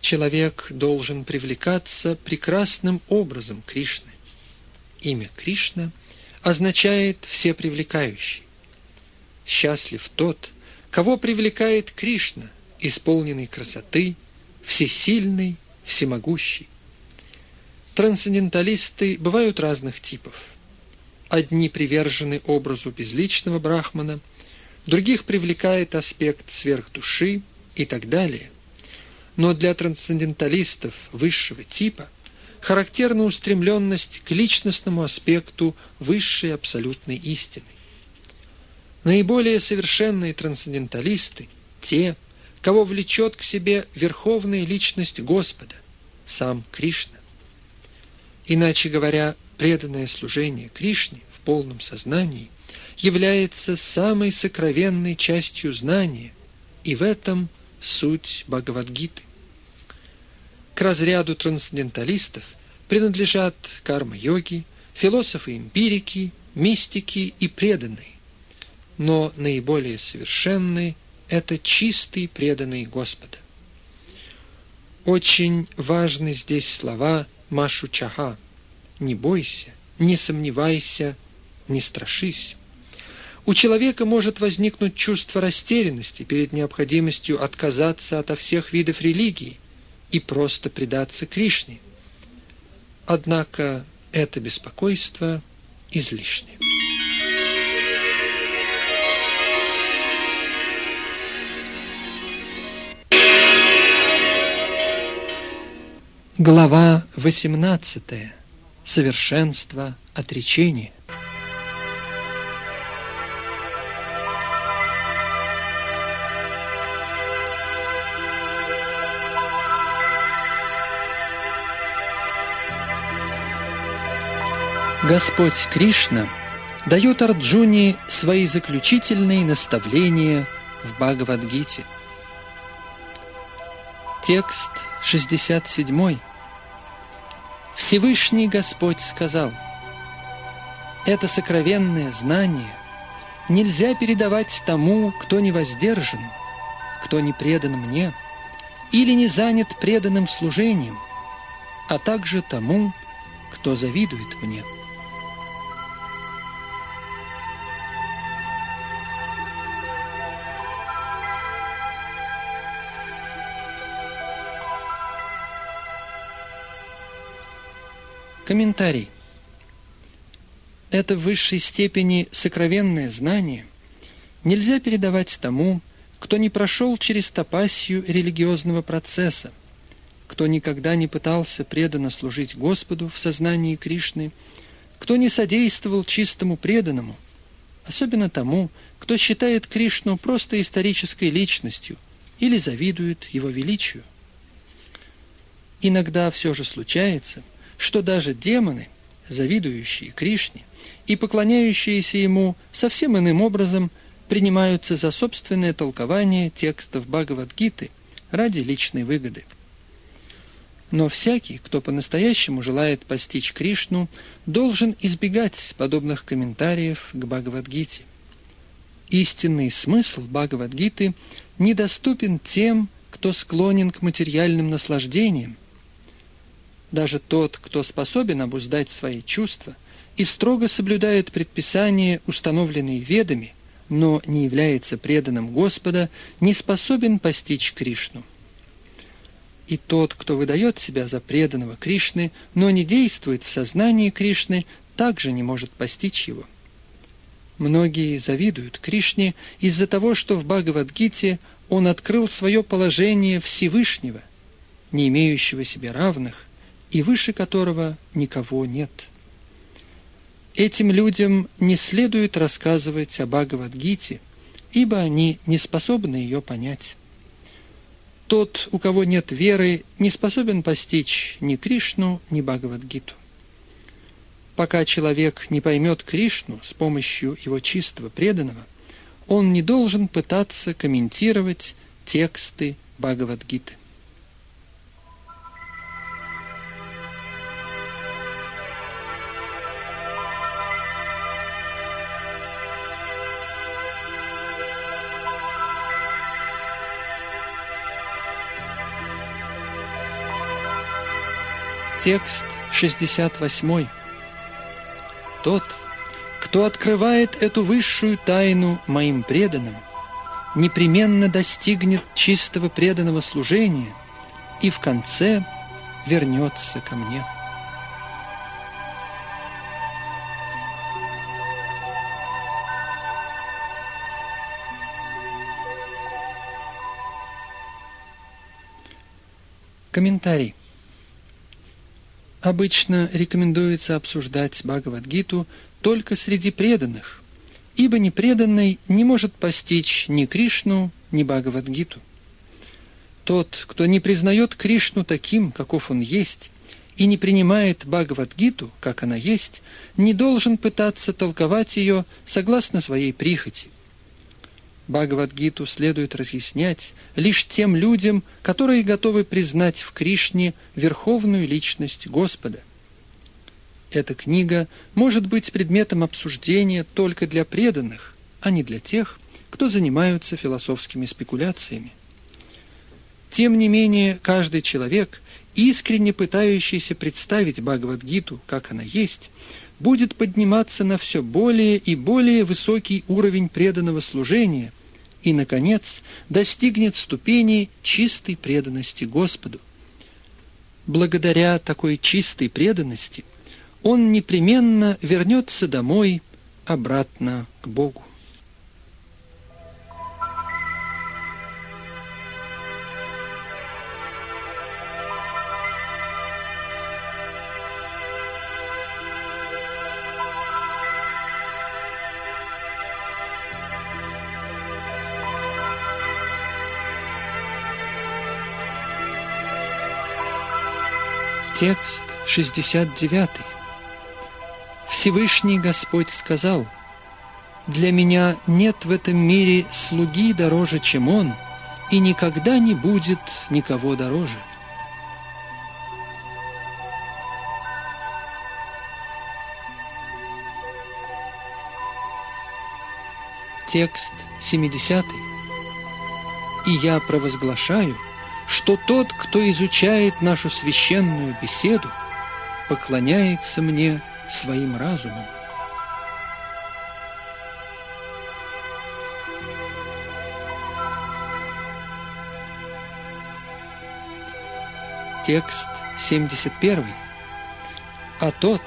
Человек должен привлекаться прекрасным образом Кришны. Имя Кришна означает «всепривлекающий». Счастлив тот, кого привлекает Кришна, исполненный красоты, всесильный, всемогущий. Трансценденталисты бывают разных типов. Одни привержены образу безличного брахмана, других привлекает аспект сверхдуши и так далее. Но для трансценденталистов высшего типа характерна устремленность к личностному аспекту высшей абсолютной истины. Наиболее совершенные трансценденталисты – те, кого влечет к себе верховная личность Господа, сам Кришна. Иначе говоря, преданное служение Кришне в полном сознании является самой сокровенной частью знания, и в этом суть Бхагавадгиты. К разряду трансценденталистов принадлежат карма-йоги, философы-эмпирики, мистики и преданные. Но наиболее совершенные – это чистые преданные Господа. Очень важны здесь слова – Машу Чаха. Не бойся, не сомневайся, не страшись. У человека может возникнуть чувство растерянности перед необходимостью отказаться от всех видов религии и просто предаться Кришне. Однако это беспокойство излишне. Глава 18. Совершенство отречения. Господь Кришна дает Арджуне свои заключительные наставления в Бхагавадгите. Текст 67. Всевышний Господь сказал, «Это сокровенное знание нельзя передавать тому, кто не воздержан, кто не предан мне или не занят преданным служением, а также тому, кто завидует мне». Комментарий. Это в высшей степени сокровенное знание нельзя передавать тому, кто не прошел через топасию религиозного процесса, кто никогда не пытался преданно служить Господу в сознании Кришны, кто не содействовал чистому преданному, особенно тому, кто считает Кришну просто исторической личностью или завидует его величию. Иногда все же случается – что даже демоны, завидующие Кришне и поклоняющиеся ему совсем иным образом, принимаются за собственное толкование текстов Бхагавадгиты ради личной выгоды. Но всякий, кто по-настоящему желает постичь Кришну, должен избегать подобных комментариев к Бхагавадгите. Истинный смысл Бхагавадгиты недоступен тем, кто склонен к материальным наслаждениям, даже тот, кто способен обуздать свои чувства и строго соблюдает предписания, установленные ведами, но не является преданным Господа, не способен постичь Кришну. И тот, кто выдает себя за преданного Кришны, но не действует в сознании Кришны, также не может постичь его. Многие завидуют Кришне из-за того, что в Бхагавадгите он открыл свое положение Всевышнего, не имеющего себе равных, и выше которого никого нет. Этим людям не следует рассказывать о Бхагавадгите, ибо они не способны ее понять. тот, у кого нет веры, не способен постичь ни Кришну, ни Бхагавадгиту. Пока человек не поймет Кришну с помощью его чистого преданного, он не должен пытаться комментировать тексты Бхагавадгиты. Текст 68. Тот, кто открывает эту высшую тайну моим преданным, непременно достигнет чистого преданного служения и в конце вернется ко мне. Комментарий. Обычно рекомендуется обсуждать Бхагавадгиту только среди преданных, ибо непреданный не может постичь ни Кришну, ни Бхагавадгиту. Тот, кто не признает Кришну таким, каков он есть, и не принимает Бхагавадгиту, как она есть, не должен пытаться толковать ее согласно своей прихоти – Бхагавадгиту следует разъяснять лишь тем людям, которые готовы признать в Кришне верховную личность Господа. Эта книга может быть предметом обсуждения только для преданных, а не для тех, кто занимаются философскими спекуляциями. Тем не менее, каждый человек, искренне пытающийся представить Бхагавадгиту, как она есть, будет подниматься на все более и более высокий уровень преданного служения – и, наконец, достигнет ступени чистой преданности Господу. Благодаря такой чистой преданности он непременно вернется домой обратно к Богу. Текст 69. Всевышний Господь сказал, «Для меня нет в этом мире слуги дороже, чем Он, и никогда не будет никого дороже». Текст 70. «И я провозглашаю – что тот, кто изучает нашу священную беседу, поклоняется мне своим разумом. Текст 71. А тот,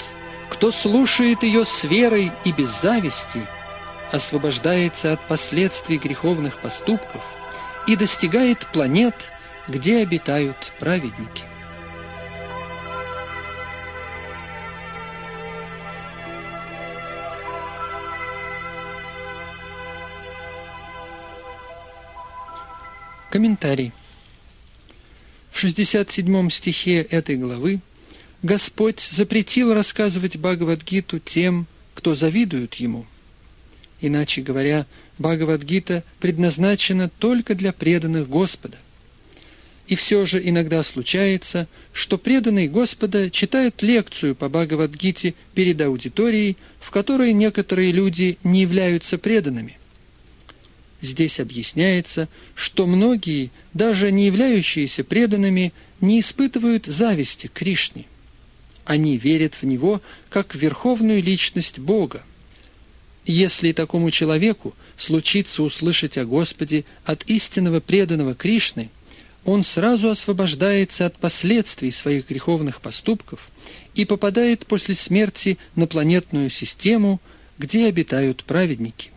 кто слушает ее с верой и без зависти, освобождается от последствий греховных поступков и достигает планет – где обитают праведники. Комментарий. В 67 стихе этой главы Господь запретил рассказывать Бхагавадгиту тем, кто завидует Ему. Иначе говоря, Бхагавадгита предназначена только для преданных Господа – и все же иногда случается, что преданный Господа читает лекцию по Бхагавадгите перед аудиторией, в которой некоторые люди не являются преданными. Здесь объясняется, что многие, даже не являющиеся преданными, не испытывают зависти к Кришне. Они верят в Него как в верховную личность Бога. Если такому человеку случится услышать о Господе от истинного преданного Кришны – он сразу освобождается от последствий своих греховных поступков и попадает после смерти на планетную систему, где обитают праведники.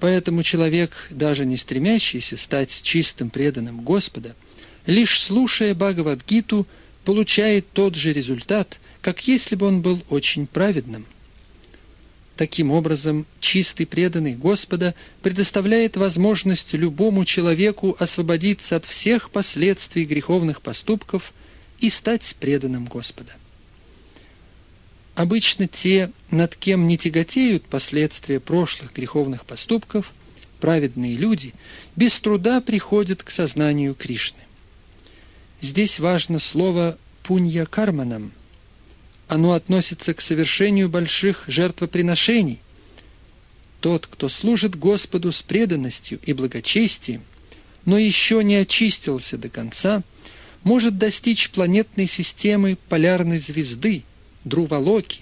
Поэтому человек, даже не стремящийся стать чистым преданным Господа, лишь слушая Бхагавадгиту, получает тот же результат, как если бы он был очень праведным. Таким образом, чистый преданный Господа предоставляет возможность любому человеку освободиться от всех последствий греховных поступков и стать преданным Господа. Обычно те, над кем не тяготеют последствия прошлых греховных поступков, праведные люди, без труда приходят к сознанию Кришны. Здесь важно слово «пунья карманам», оно относится к совершению больших жертвоприношений. Тот, кто служит Господу с преданностью и благочестием, но еще не очистился до конца, может достичь планетной системы полярной звезды Друвалоки,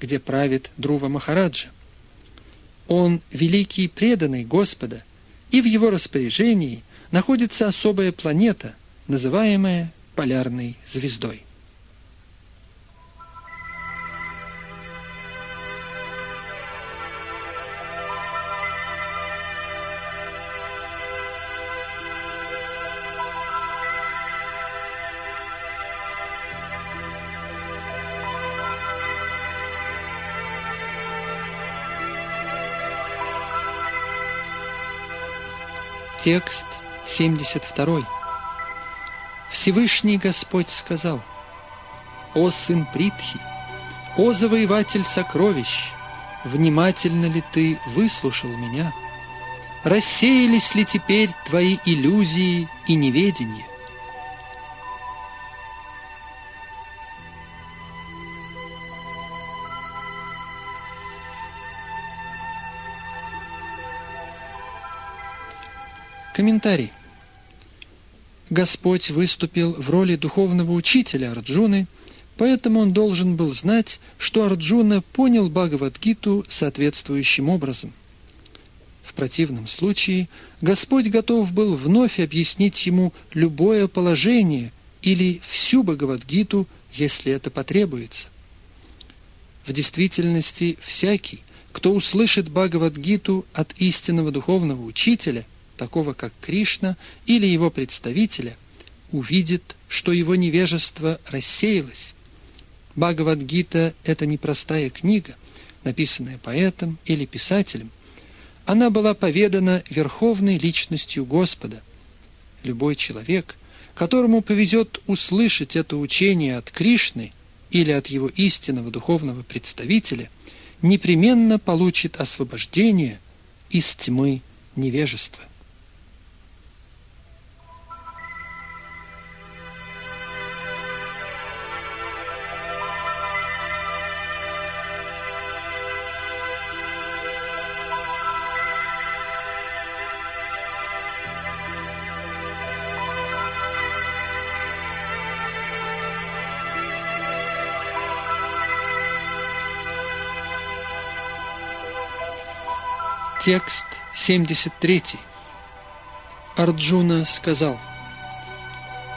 где правит Друва Махараджа. Он великий преданный Господа, и в его распоряжении находится особая планета, называемая полярной звездой. Текст 72. Всевышний Господь сказал, «О сын Притхи, о завоеватель сокровищ, внимательно ли ты выслушал меня? Рассеялись ли теперь твои иллюзии и неведение? Комментарий. Господь выступил в роли духовного учителя Арджуны, поэтому он должен был знать, что Арджуна понял Бхагавадгиту соответствующим образом. В противном случае Господь готов был вновь объяснить ему любое положение или всю Бхагавадгиту, если это потребуется. В действительности, всякий, кто услышит Бхагавадгиту от истинного духовного учителя – такого как Кришна или его представителя, увидит, что его невежество рассеялось. Бхагавадгита – это непростая книга, написанная поэтом или писателем. Она была поведана верховной личностью Господа. Любой человек, которому повезет услышать это учение от Кришны или от его истинного духовного представителя, непременно получит освобождение из тьмы невежества. Текст 73. Арджуна сказал,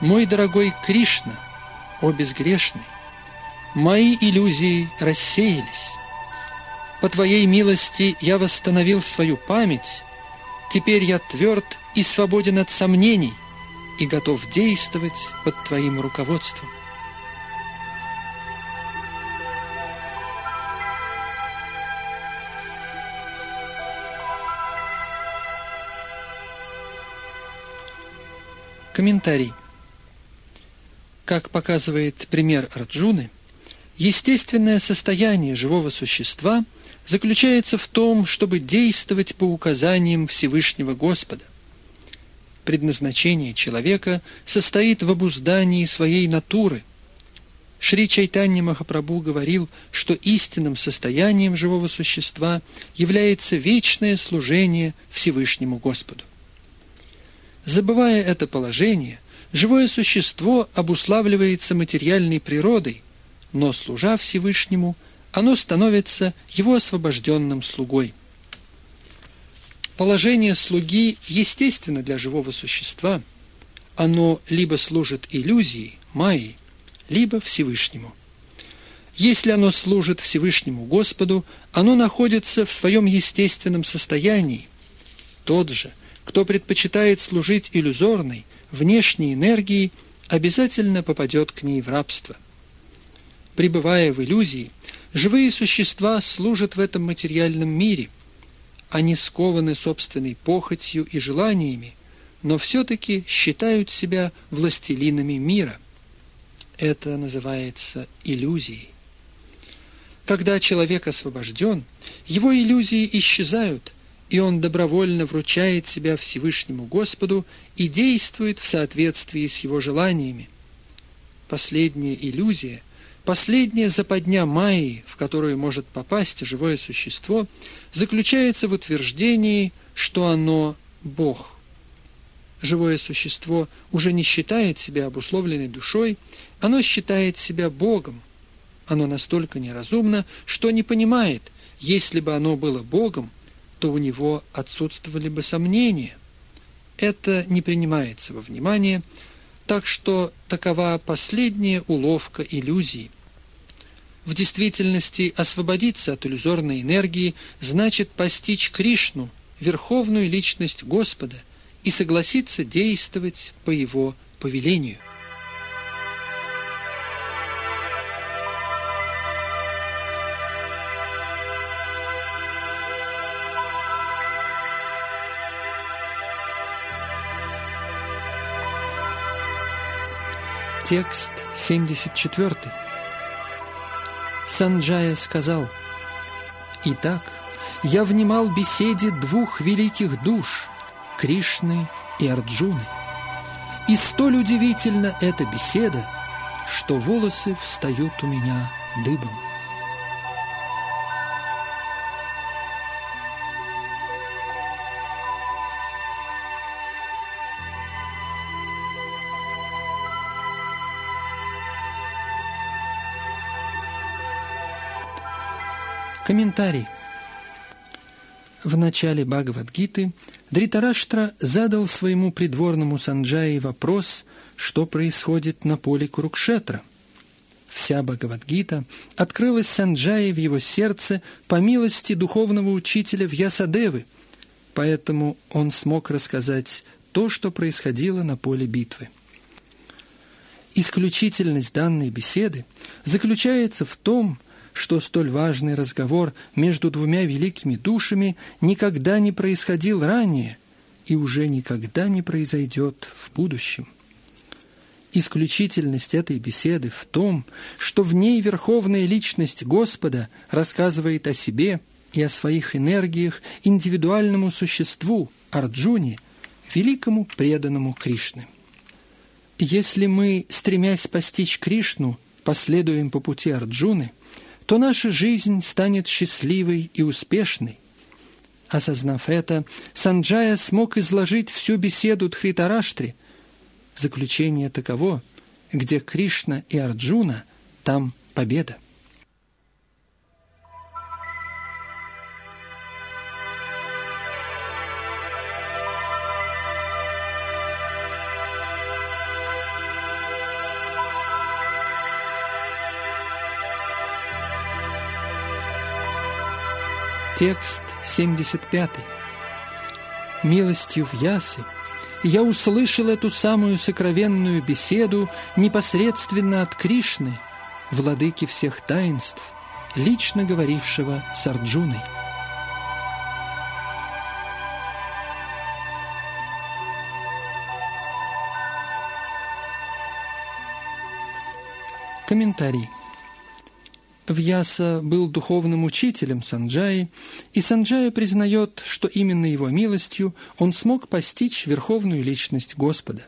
«Мой дорогой Кришна, о безгрешный, мои иллюзии рассеялись. По Твоей милости я восстановил свою память, теперь я тверд и свободен от сомнений и готов действовать под Твоим руководством. Комментарий. Как показывает пример Арджуны, естественное состояние живого существа заключается в том, чтобы действовать по указаниям Всевышнего Господа. Предназначение человека состоит в обуздании своей натуры. Шри Чайтанья Махапрабху говорил, что истинным состоянием живого существа является вечное служение Всевышнему Господу. Забывая это положение, живое существо обуславливается материальной природой, но, служа Всевышнему, оно становится его освобожденным слугой. Положение слуги естественно для живого существа. Оно либо служит иллюзии, майи, либо Всевышнему. Если оно служит Всевышнему Господу, оно находится в своем естественном состоянии. Тот же, кто предпочитает служить иллюзорной, внешней энергией, обязательно попадет к ней в рабство. Пребывая в иллюзии, Живые существа служат в этом материальном мире. Они скованы собственной похотью и желаниями, но все-таки считают себя властелинами мира. Это называется иллюзией. Когда человек освобожден, его иллюзии исчезают, и он добровольно вручает себя Всевышнему Господу и действует в соответствии с его желаниями. Последняя иллюзия, последняя западня Майи, в которую может попасть живое существо, заключается в утверждении, что оно – Бог. Живое существо уже не считает себя обусловленной душой, оно считает себя Богом – оно настолько неразумно, что не понимает, если бы оно было Богом, то у него отсутствовали бы сомнения. Это не принимается во внимание, так что такова последняя уловка иллюзии. В действительности освободиться от иллюзорной энергии значит постичь Кришну, верховную личность Господа, и согласиться действовать по его повелению. Текст 74. Санджая сказал, «Итак, я внимал беседе двух великих душ, Кришны и Арджуны. И столь удивительна эта беседа, что волосы встают у меня дыбом. Комментарий. В начале Бхагавадгиты Дритараштра задал своему придворному Санджаи вопрос, что происходит на поле Курукшетра. Вся Бхагавадгита открылась Санджае в его сердце по милости духовного учителя Вьясадевы, поэтому он смог рассказать то, что происходило на поле битвы. Исключительность данной беседы заключается в том, что столь важный разговор между двумя великими душами никогда не происходил ранее и уже никогда не произойдет в будущем. Исключительность этой беседы в том, что в ней верховная личность Господа рассказывает о себе и о своих энергиях индивидуальному существу, Арджуне, великому преданному Кришне. Если мы, стремясь постичь Кришну, последуем по пути Арджуны – то наша жизнь станет счастливой и успешной. Осознав это, Санджая смог изложить всю беседу Дхритараштри. Заключение таково, где Кришна и Арджуна, там победа. Текст 75. Милостью в Ясы я услышал эту самую сокровенную беседу непосредственно от Кришны, владыки всех таинств, лично говорившего с Арджуной. Комментарий. Вьяса был духовным учителем Санджаи, и Санджая признает, что именно его милостью он смог постичь верховную личность Господа.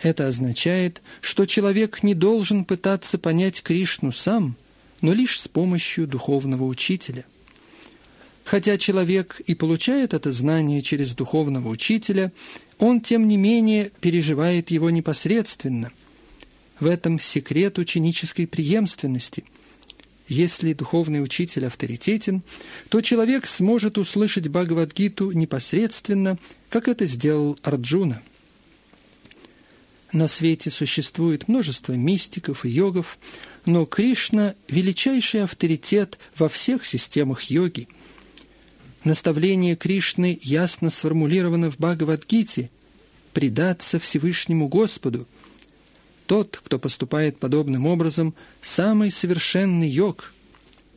Это означает, что человек не должен пытаться понять Кришну сам, но лишь с помощью духовного учителя. Хотя человек и получает это знание через духовного учителя, он, тем не менее, переживает его непосредственно. В этом секрет ученической преемственности – если духовный учитель авторитетен, то человек сможет услышать Бхагавадгиту непосредственно, как это сделал Арджуна. На свете существует множество мистиков и йогов, но Кришна – величайший авторитет во всех системах йоги. Наставление Кришны ясно сформулировано в Бхагавадгите – предаться Всевышнему Господу – тот, кто поступает подобным образом, самый совершенный йог.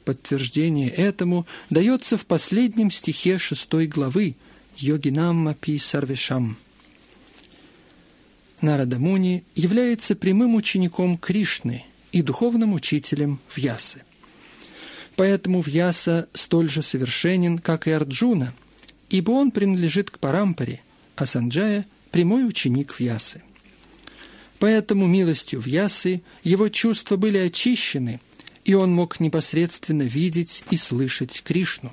подтверждение этому дается в последнем стихе шестой главы «Йогинам Апи Сарвешам». Нарада Муни является прямым учеником Кришны и духовным учителем Вьясы. Поэтому Вьяса столь же совершенен, как и Арджуна, ибо он принадлежит к Парампаре, а Санджая – прямой ученик Вьясы. Поэтому милостью Вьясы его чувства были очищены, и он мог непосредственно видеть и слышать Кришну.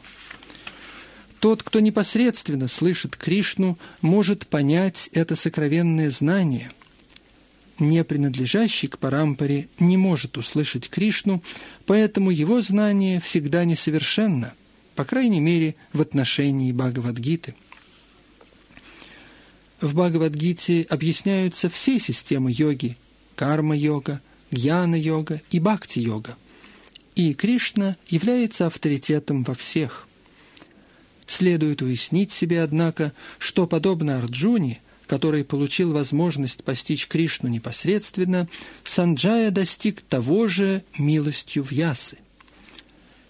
Тот, кто непосредственно слышит Кришну, может понять это сокровенное знание. Не принадлежащий к Парампаре не может услышать Кришну, поэтому его знание всегда несовершенно, по крайней мере, в отношении Бхагавадгиты. В Бхагавадгите объясняются все системы йоги – карма-йога, гьяна-йога и бхакти-йога. И Кришна является авторитетом во всех. Следует уяснить себе, однако, что, подобно Арджуне, который получил возможность постичь Кришну непосредственно, Санджая достиг того же милостью в Ясы.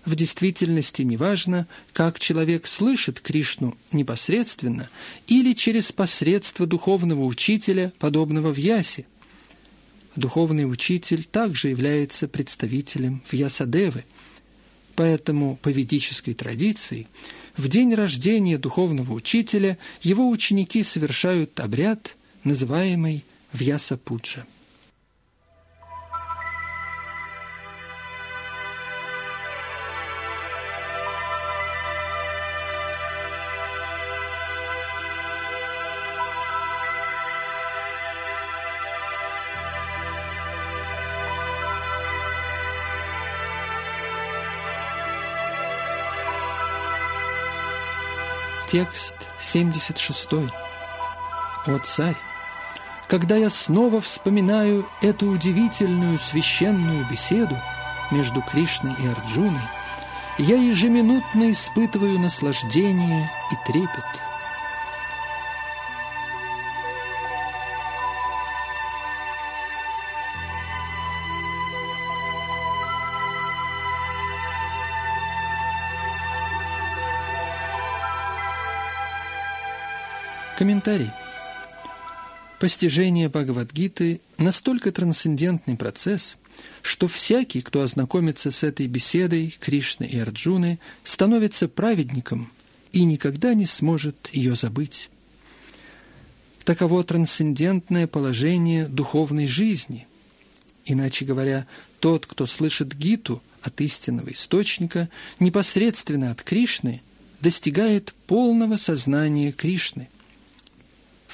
В действительности неважно, как человек слышит Кришну непосредственно или через посредство духовного учителя, подобного в Ясе. Духовный учитель также является представителем Вьясадевы. Поэтому по ведической традиции в день рождения духовного учителя его ученики совершают обряд, называемый Вьясапуджа. Текст 76. О царь! Когда я снова вспоминаю эту удивительную священную беседу между Кришной и Арджуной, я ежеминутно испытываю наслаждение и трепет – Комментарий. Постижение Бхагавадгиты – настолько трансцендентный процесс, что всякий, кто ознакомится с этой беседой Кришны и Арджуны, становится праведником и никогда не сможет ее забыть. Таково трансцендентное положение духовной жизни. Иначе говоря, тот, кто слышит Гиту от истинного источника, непосредственно от Кришны, достигает полного сознания Кришны –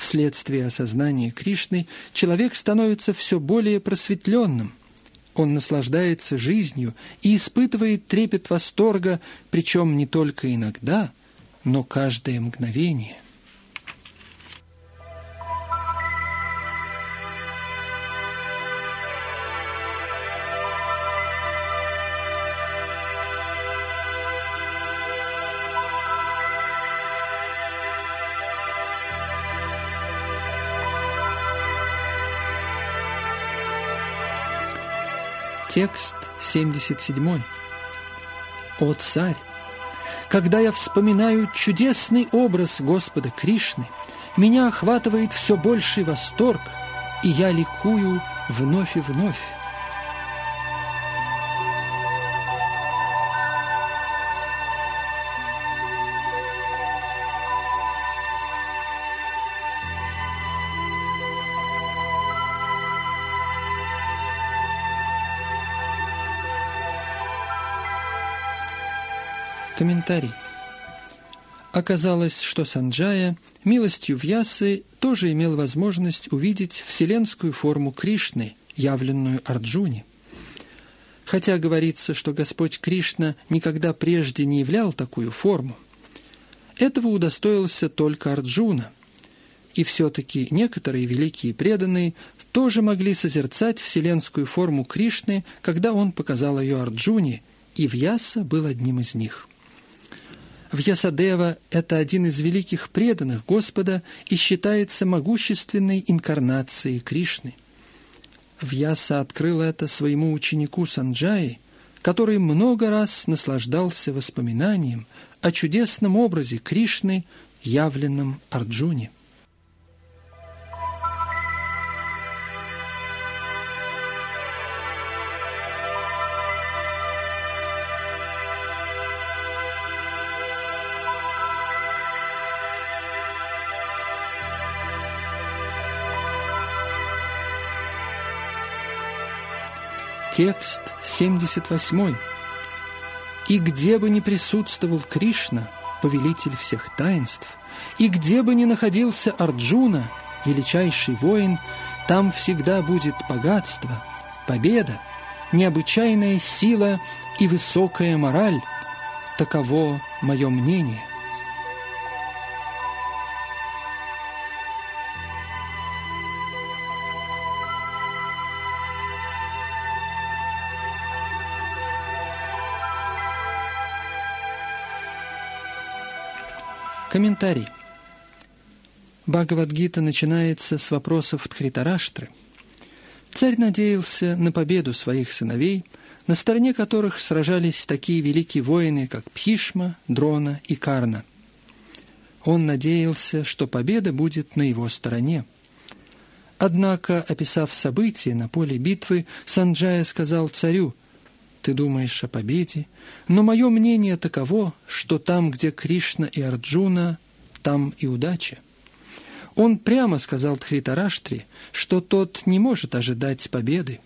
Вследствие осознания Кришны человек становится все более просветленным. Он наслаждается жизнью и испытывает трепет восторга, причем не только иногда, но каждое мгновение. Текст 77. «О царь! Когда я вспоминаю чудесный образ Господа Кришны, меня охватывает все больший восторг, и я ликую вновь и вновь. Комментарий. Оказалось, что Санджая милостью Вьясы тоже имел возможность увидеть вселенскую форму Кришны, явленную Арджуне. Хотя говорится, что Господь Кришна никогда прежде не являл такую форму, этого удостоился только Арджуна. И все-таки некоторые великие преданные тоже могли созерцать вселенскую форму Кришны, когда он показал ее Арджуне, и Вьяса был одним из них – Вьясадева – это один из великих преданных Господа и считается могущественной инкарнацией Кришны. Вьяса открыл это своему ученику Санджаи, который много раз наслаждался воспоминанием о чудесном образе Кришны, явленном Арджуне. Текст 78. «И где бы ни присутствовал Кришна, повелитель всех таинств, и где бы ни находился Арджуна, величайший воин, там всегда будет богатство, победа, необычайная сила и высокая мораль. Таково мое мнение». Комментарий. Бхагавадгита начинается с вопросов Тхритараштры. Царь надеялся на победу своих сыновей, на стороне которых сражались такие великие воины, как Пхишма, Дрона и Карна. Он надеялся, что победа будет на его стороне. Однако, описав события на поле битвы, Санджая сказал царю – ты думаешь о победе, но мое мнение таково, что там, где Кришна и Арджуна, там и удача. Он прямо сказал Тхритараштре, что тот не может ожидать победы.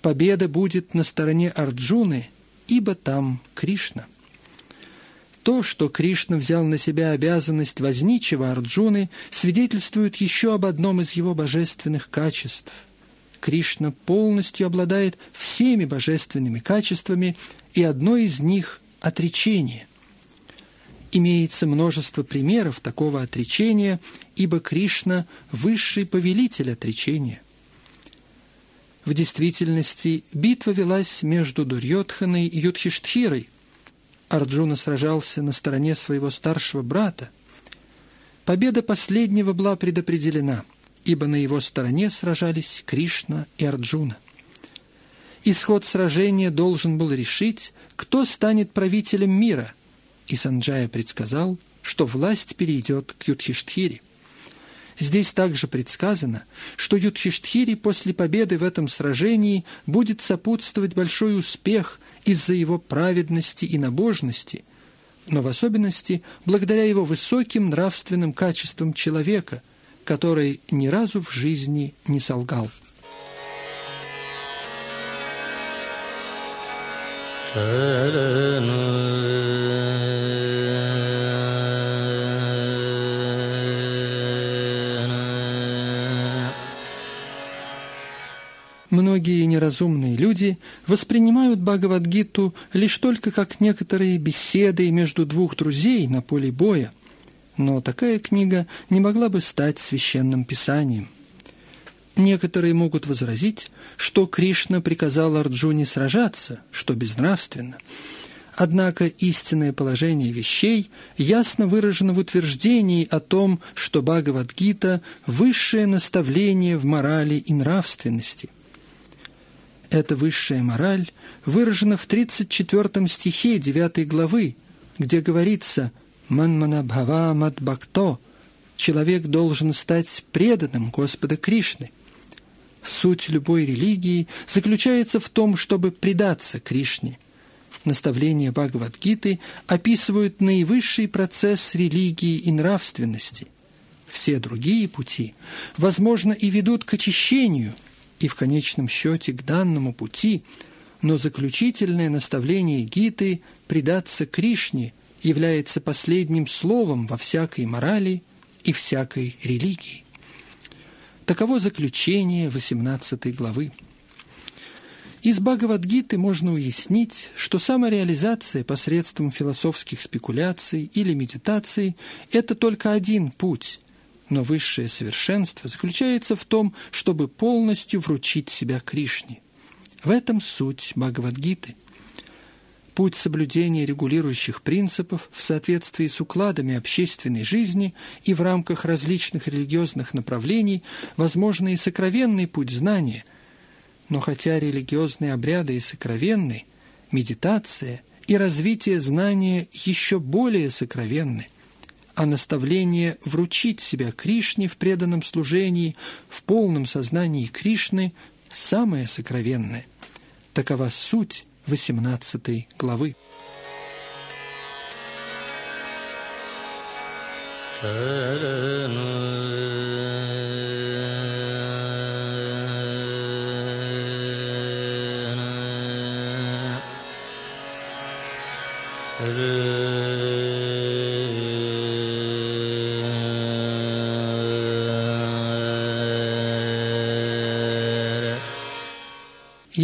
Победа будет на стороне Арджуны, ибо там Кришна. То, что Кришна взял на себя обязанность возничего Арджуны, свидетельствует еще об одном из его божественных качеств – Кришна полностью обладает всеми божественными качествами, и одно из них – отречение. Имеется множество примеров такого отречения, ибо Кришна – высший повелитель отречения. В действительности битва велась между Дурьотханой и Юдхиштхирой. Арджуна сражался на стороне своего старшего брата. Победа последнего была предопределена – ибо на его стороне сражались Кришна и Арджуна. Исход сражения должен был решить, кто станет правителем мира, и Санджая предсказал, что власть перейдет к Юдхиштхире. Здесь также предсказано, что Юдхиштхире после победы в этом сражении будет сопутствовать большой успех из-за его праведности и набожности, но в особенности благодаря его высоким нравственным качествам человека – который ни разу в жизни не солгал. Многие неразумные люди воспринимают Бхагавадгиту лишь только как некоторые беседы между двух друзей на поле боя – но такая книга не могла бы стать священным писанием. Некоторые могут возразить, что Кришна приказал Арджуне сражаться, что безнравственно. Однако истинное положение вещей ясно выражено в утверждении о том, что Бхагавадгита – высшее наставление в морали и нравственности. Эта высшая мораль выражена в 34 стихе 9 главы, где говорится – Манмана Бхава Мадбхакто человек должен стать преданным Господа Кришны. Суть любой религии заключается в том, чтобы предаться Кришне. Наставления Бхагавадгиты описывают наивысший процесс религии и нравственности. Все другие пути, возможно, и ведут к очищению, и в конечном счете к данному пути, но заключительное наставление Гиты – предаться Кришне – является последним словом во всякой морали и всякой религии. Таково заключение 18 главы. Из Бхагавадгиты можно уяснить, что самореализация посредством философских спекуляций или медитаций – это только один путь, но высшее совершенство заключается в том, чтобы полностью вручить себя Кришне. В этом суть Бхагавадгиты – путь соблюдения регулирующих принципов в соответствии с укладами общественной жизни и в рамках различных религиозных направлений, возможно, и сокровенный путь знания. Но хотя религиозные обряды и сокровенны, медитация и развитие знания еще более сокровенны, а наставление вручить себя Кришне в преданном служении, в полном сознании Кришны – самое сокровенное. Такова суть 18 главы.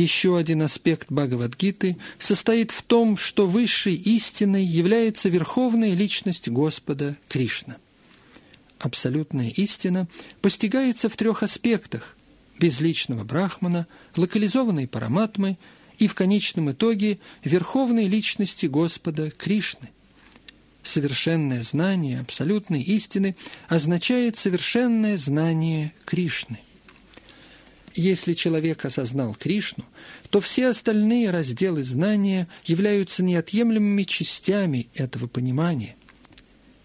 Еще один аспект Бхагавадгиты состоит в том, что высшей истиной является верховная личность Господа Кришна. Абсолютная истина постигается в трех аспектах – безличного брахмана, локализованной параматмы и в конечном итоге верховной личности Господа Кришны. Совершенное знание абсолютной истины означает совершенное знание Кришны – если человек осознал Кришну, то все остальные разделы знания являются неотъемлемыми частями этого понимания.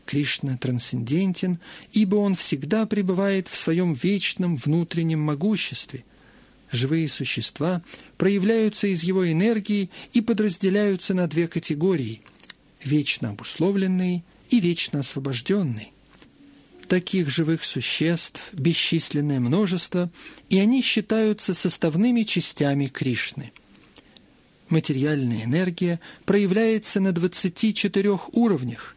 Кришна трансцендентен, ибо он всегда пребывает в своем вечном внутреннем могуществе. Живые существа проявляются из его энергии и подразделяются на две категории – вечно обусловленные и вечно освобожденные. Таких живых существ бесчисленное множество, и они считаются составными частями Кришны. Материальная энергия проявляется на 24 уровнях.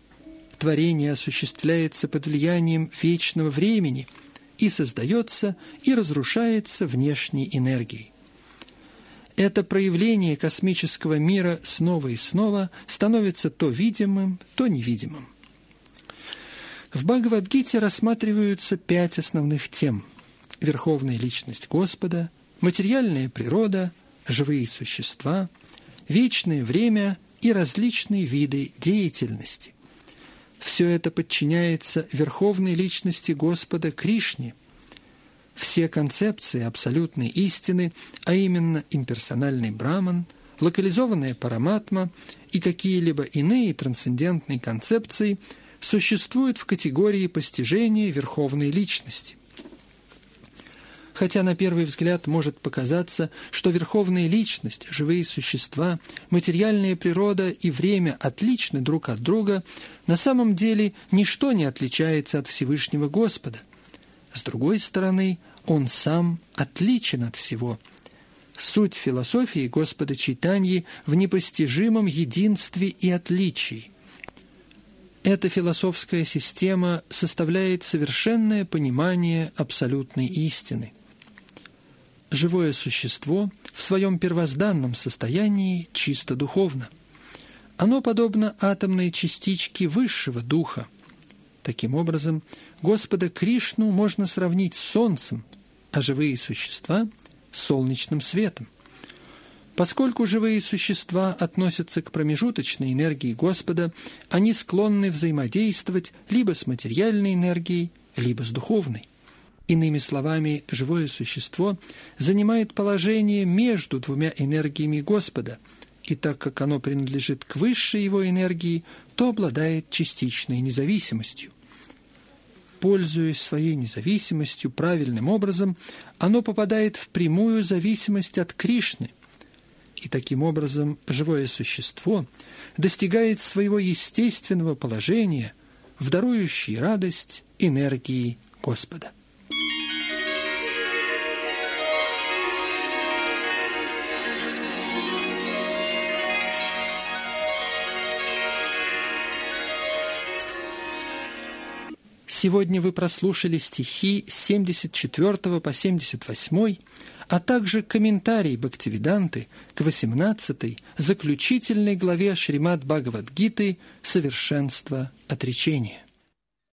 Творение осуществляется под влиянием вечного времени и создается и разрушается внешней энергией. Это проявление космического мира снова и снова становится то видимым, то невидимым. В Бхагавадгите рассматриваются пять основных тем – верховная личность Господа, материальная природа, живые существа, вечное время и различные виды деятельности. Все это подчиняется верховной личности Господа Кришне. Все концепции абсолютной истины, а именно имперсональный браман, локализованная параматма и какие-либо иные трансцендентные концепции – существует в категории постижения верховной личности. Хотя на первый взгляд может показаться, что верховная личность, живые существа, материальная природа и время отличны друг от друга, на самом деле ничто не отличается от Всевышнего Господа. С другой стороны, Он сам отличен от всего. Суть философии Господа Чайтаньи в непостижимом единстве и отличии – эта философская система составляет совершенное понимание абсолютной истины. Живое существо в своем первозданном состоянии чисто духовно. Оно подобно атомной частичке высшего духа. Таким образом, Господа Кришну можно сравнить с Солнцем, а живые существа – с солнечным светом – Поскольку живые существа относятся к промежуточной энергии Господа, они склонны взаимодействовать либо с материальной энергией, либо с духовной. Иными словами, живое существо занимает положение между двумя энергиями Господа, и так как оно принадлежит к высшей его энергии, то обладает частичной независимостью. Пользуясь своей независимостью правильным образом, оно попадает в прямую зависимость от Кришны – и таким образом живое существо достигает своего естественного положения в радость энергии Господа. Сегодня вы прослушали стихи с 74 по 78 а также комментарий Бхактивиданты к 18-й заключительной главе Шримад Бхагавадгиты «Совершенство отречения».